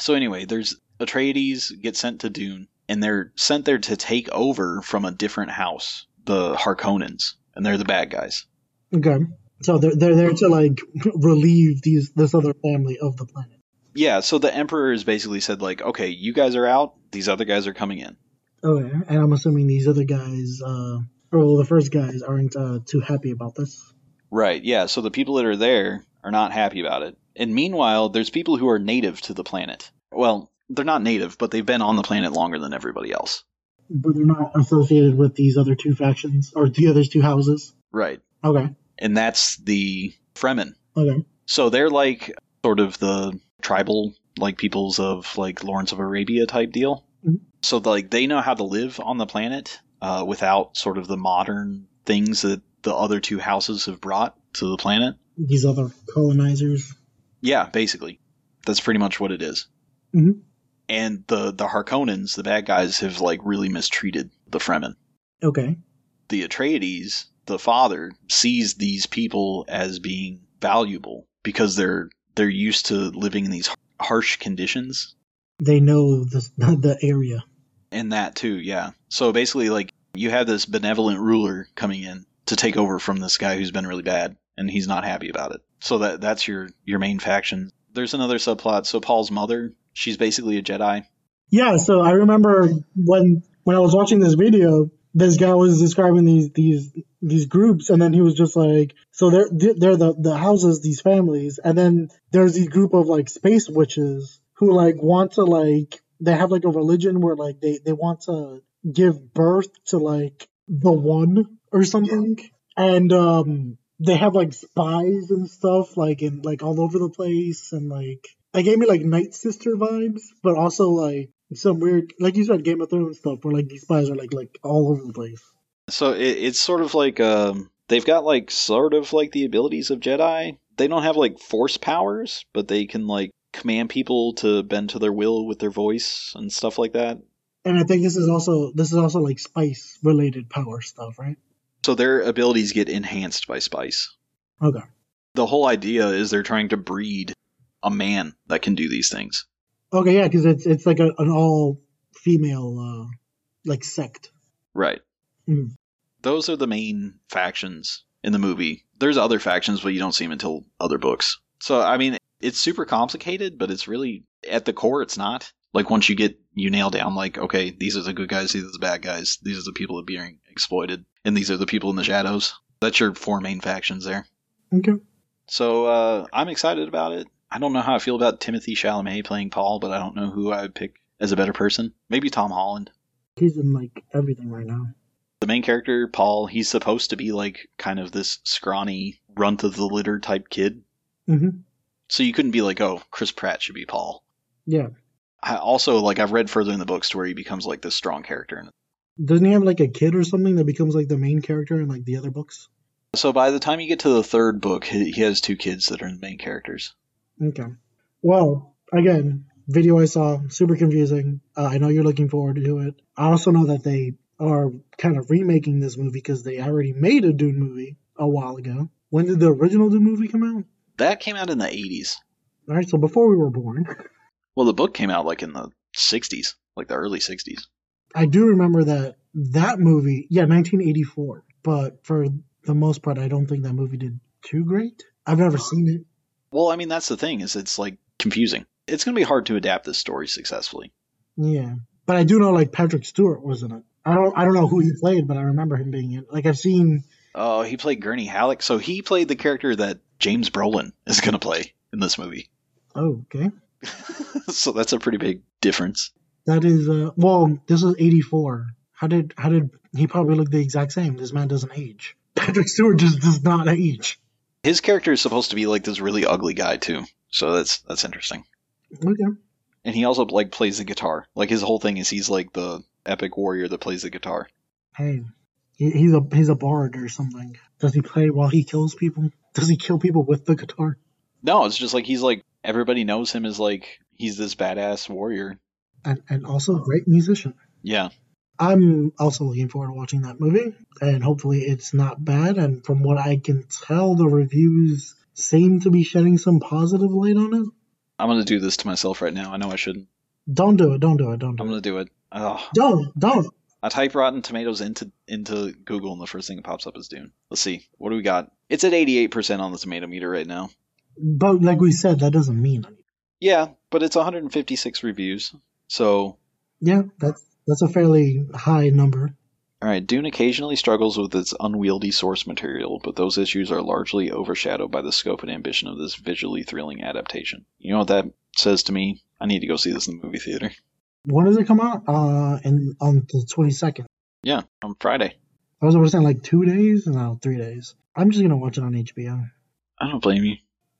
So anyway, there's Atreides get sent to Dune, and they're sent there to take over from a different house, the Harkonnens, and they're the bad guys. Okay. So they're they're there to like [laughs] relieve these this other family of the planet. Yeah, so the Emperor has basically said like, okay, you guys are out, these other guys are coming in. Okay. And I'm assuming these other guys, uh, or well, the first guys aren't uh, too happy about this. Right, yeah, so the people that are there are not happy about it. And meanwhile, there's people who are native to the planet. Well, they're not native, but they've been on the planet longer than everybody else. But they're not associated with these other two factions or the other two houses. Right. Okay. And that's the Fremen. Okay. So they're like sort of the tribal like peoples of like Lawrence of Arabia type deal. Mhm. So like they know how to live on the planet uh, without sort of the modern things that the other two houses have brought to the planet. These other colonizers. Yeah, basically, that's pretty much what it is. Mhm. And the the Harkonnens, the bad guys, have like really mistreated the Fremen. Okay. The Atreides, the father, sees these people as being valuable because they're they're used to living in these harsh conditions. They know the [laughs] the area. and that too yeah. So basically like you have this benevolent ruler coming in to take over from this guy who's been really bad and he's not happy about it. So that that's your your main faction. There's another subplot. So paul's mother she's basically a jedi. Yeah, so I remember when when I was watching this video, this guy was describing these these these groups, and then he was just like, so they're they're the the houses, these families, and then there's these group of like space witches who like want to like they have like a religion where like they they want to give birth to like the one or something, and um they have like spies and stuff like in like all over the place, and like it gave me like Night Sister vibes, but also like some weird, like you said, Game of Thrones stuff, where like these spies are like like all over the place. So it, it's sort of like um they've got like sort of like the abilities of jedi they don't have like force powers but they can like command people to bend to their will with their voice and stuff like that And I think this is also this is also like spice related power stuff, right? so their abilities get enhanced by spice Okay. the whole idea is they're trying to breed a man that can do these things. Okay, yeah, because it's it's like a, an all female uh like sect. Right. Mhm. Those are the main factions in the movie. There's other factions, but you don't see them until other books. So, I mean, it's super complicated, but it's really, at the core, it's not. Like, once you get, you nail down, like, okay, these are the good guys, these are the bad guys, these are the people that are being exploited, and these are the people in the shadows. That's your four main factions there. Okay. So, uh, I'm excited about it. I don't know how I feel about Timothée Chalamet playing Paul, but I don't know who I would pick as a better person. Maybe Tom Holland. He's in like everything right now. The main character, Paul, he's supposed to be like kind of this scrawny, runt of the litter type kid. hmm So you couldn't be like, oh, Chris Pratt should be Paul. Yeah. I also, like, I've read further in the books to where he becomes like this strong character. Doesn't he have like a kid or something that becomes like the main character in like the other books? So by the time you get to the third book, he he has two kids that are the main characters. Okay. Well, again, video I saw, super confusing. Uh, I know you're looking forward to it. I also know that they are kind of remaking this movie because they already made a Dune movie a while ago. When did the original Dune movie come out? That came out in the 80s. All right, so before we were born. [laughs] Well, the book came out like in the 60s, like the early 60s. I do remember that that movie, yeah, 1984. But for the most part, I don't think that movie did too great. I've never seen it. Well, I mean, that's the thing, is it's like confusing. It's going to be hard to adapt this story successfully. Yeah, but I do know like Patrick Stewart was in it. I don't, I don't know who he played, but I remember him being in. Like I've seen. Oh, he played Gurney Halleck. So he played the character that James Brolin is going to play in this movie. Oh, okay. [laughs] so that's a pretty big difference. That is uh well, this is 84. How did how did he probably look the exact same? This man doesn't age. [laughs] Patrick Stewart just does not age. His character is supposed to be like this really ugly guy too. So that's that's interesting. Okay. And he also like plays the guitar. Like his whole thing is he's like the epic warrior that plays the guitar. Hey, he, he's a he's a bard or something. Does he play while he kills people? Does he kill people with the guitar? No, it's just like he's like everybody knows him as like he's this badass warrior. And and also a great musician. Yeah. I'm also looking forward to watching that movie, and hopefully it's not bad. And from what I can tell, the reviews seem to be shedding some positive light on it. I'm gonna do this to myself right now. I know I shouldn't. Don't do it. Don't do it. Don't do I'm it. gonna do it. Oh, Don't. Don't. I type Rotten Tomatoes into into Google, and the first thing that pops up is Dune. Let's see. What do we got? It's at 88% on the tomato meter right now. But like we said, that doesn't mean anything. Yeah, but it's 156 reviews. So, Yeah, that's that's a fairly high number. all right, Dune occasionally struggles with its unwieldy source material, but those issues are largely overshadowed by the scope and ambition of this visually thrilling adaptation. You know what that says to me? I need to go see this in the movie theater. When does it come out? Uh, in on the twenty second. Yeah, on Friday. I was over saying like two days, no, three days. I'm just gonna watch it on HBO. I don't blame you.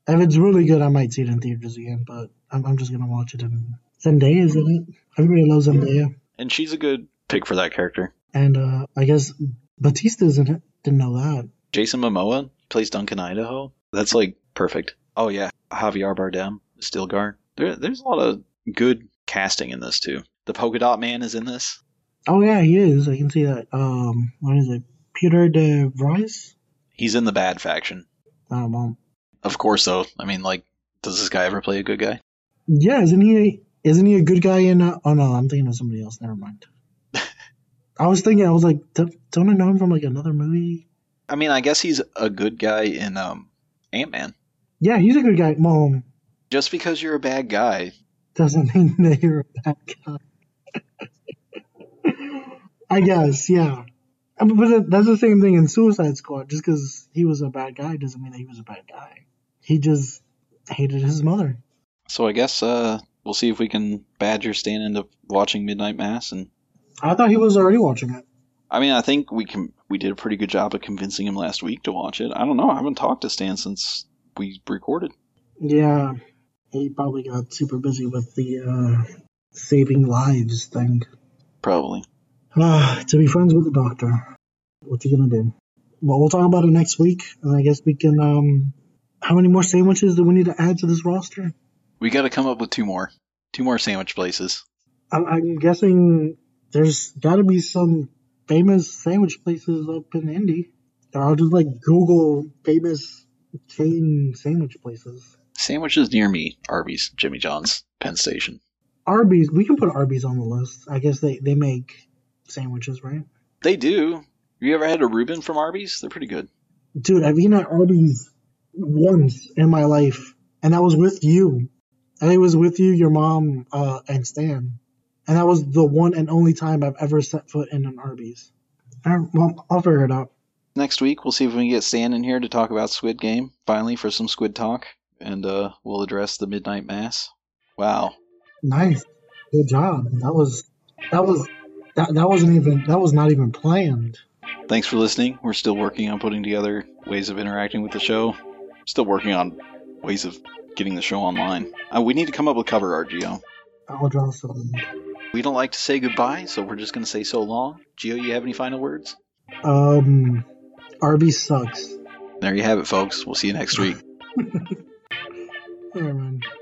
If it's really good, I might see it in theaters again. But I'm, I'm just gonna watch it in Zendaya, isn't it? Everybody loves Zendaya, And she's a good pick for that character. and uh, I guess Bautista's in it. Didn't know that. Jason Momoa plays Duncan Idaho. That's like perfect. Oh yeah, Javier Bardem, Stilgar. There, there's a lot of good casting in this too. The Polka Dot Man is in this. Oh yeah, he is. I can see that. Um, what is it? Piter de Vries? He's in the bad faction. Oh well. Of course, though. I mean, like, does this guy ever play a good guy? Yeah, isn't he? Isn't he a good guy in? Uh, oh no, I'm thinking of somebody else. Never mind. [laughs] I was thinking. I was like, don't don't I know him from like another movie? I mean, I guess he's a good guy in um, Ant Man. Yeah, he's a good guy. Mom. Just because you're a bad guy, doesn't [laughs] mean that you're a bad guy. I guess, yeah. I mean, But that's the same thing in Suicide Squad. Just because he was a bad guy doesn't mean that he was a bad guy. He just hated his mother. so I guess uh, we'll see if we can badger Stan into watching Midnight Mass. And I thought he was already watching it. I mean, I think we can we did a pretty good job of convincing him last week to watch it. I don't know. I haven't talked to Stan since we recorded. Yeah, he probably got super busy with the uh, saving lives thing. Probably. Ah, to be friends with the doctor. What you gonna do? Well, we'll talk about it next week, and I guess we can. um How many more sandwiches do we need to add to this roster? We got to come up with two more, two more sandwich places. I'm, I'm guessing there's got to be some famous sandwich places up in Indy. I'll just like Google famous chain sandwich places. Sandwiches near me: Arby's, Jimmy John's, Penn Station. Arby's, we can put Arby's on the list. I guess they, they make sandwiches, right? They do. You ever had a Reuben from Arby's? They're pretty good. Dude, I've eaten at Arby's once in my life, and that was with you. And it was with you, your mom, uh, and Stan. And that was the one and only time I've ever set foot in an Arby's. Right, well, I'll figure it out. Next week, we'll see if we can get Stan in here to talk about Squid Game, finally, for some Squid talk, and uh, we'll address the Midnight Mass. Wow. Nice, good job. That was that was that that wasn't even that was not even planned. Thanks for listening. We're still working on putting together ways of interacting with the show. Still working on ways of getting the show online. Uh, we need to come up with cover art, Gio. I'll draw something. We don't like to say goodbye, so we're just going to say so long. Gio, you have any final words? Um, Arby's sucks. There you have it, folks. We'll see you next week. [laughs] Iron Man.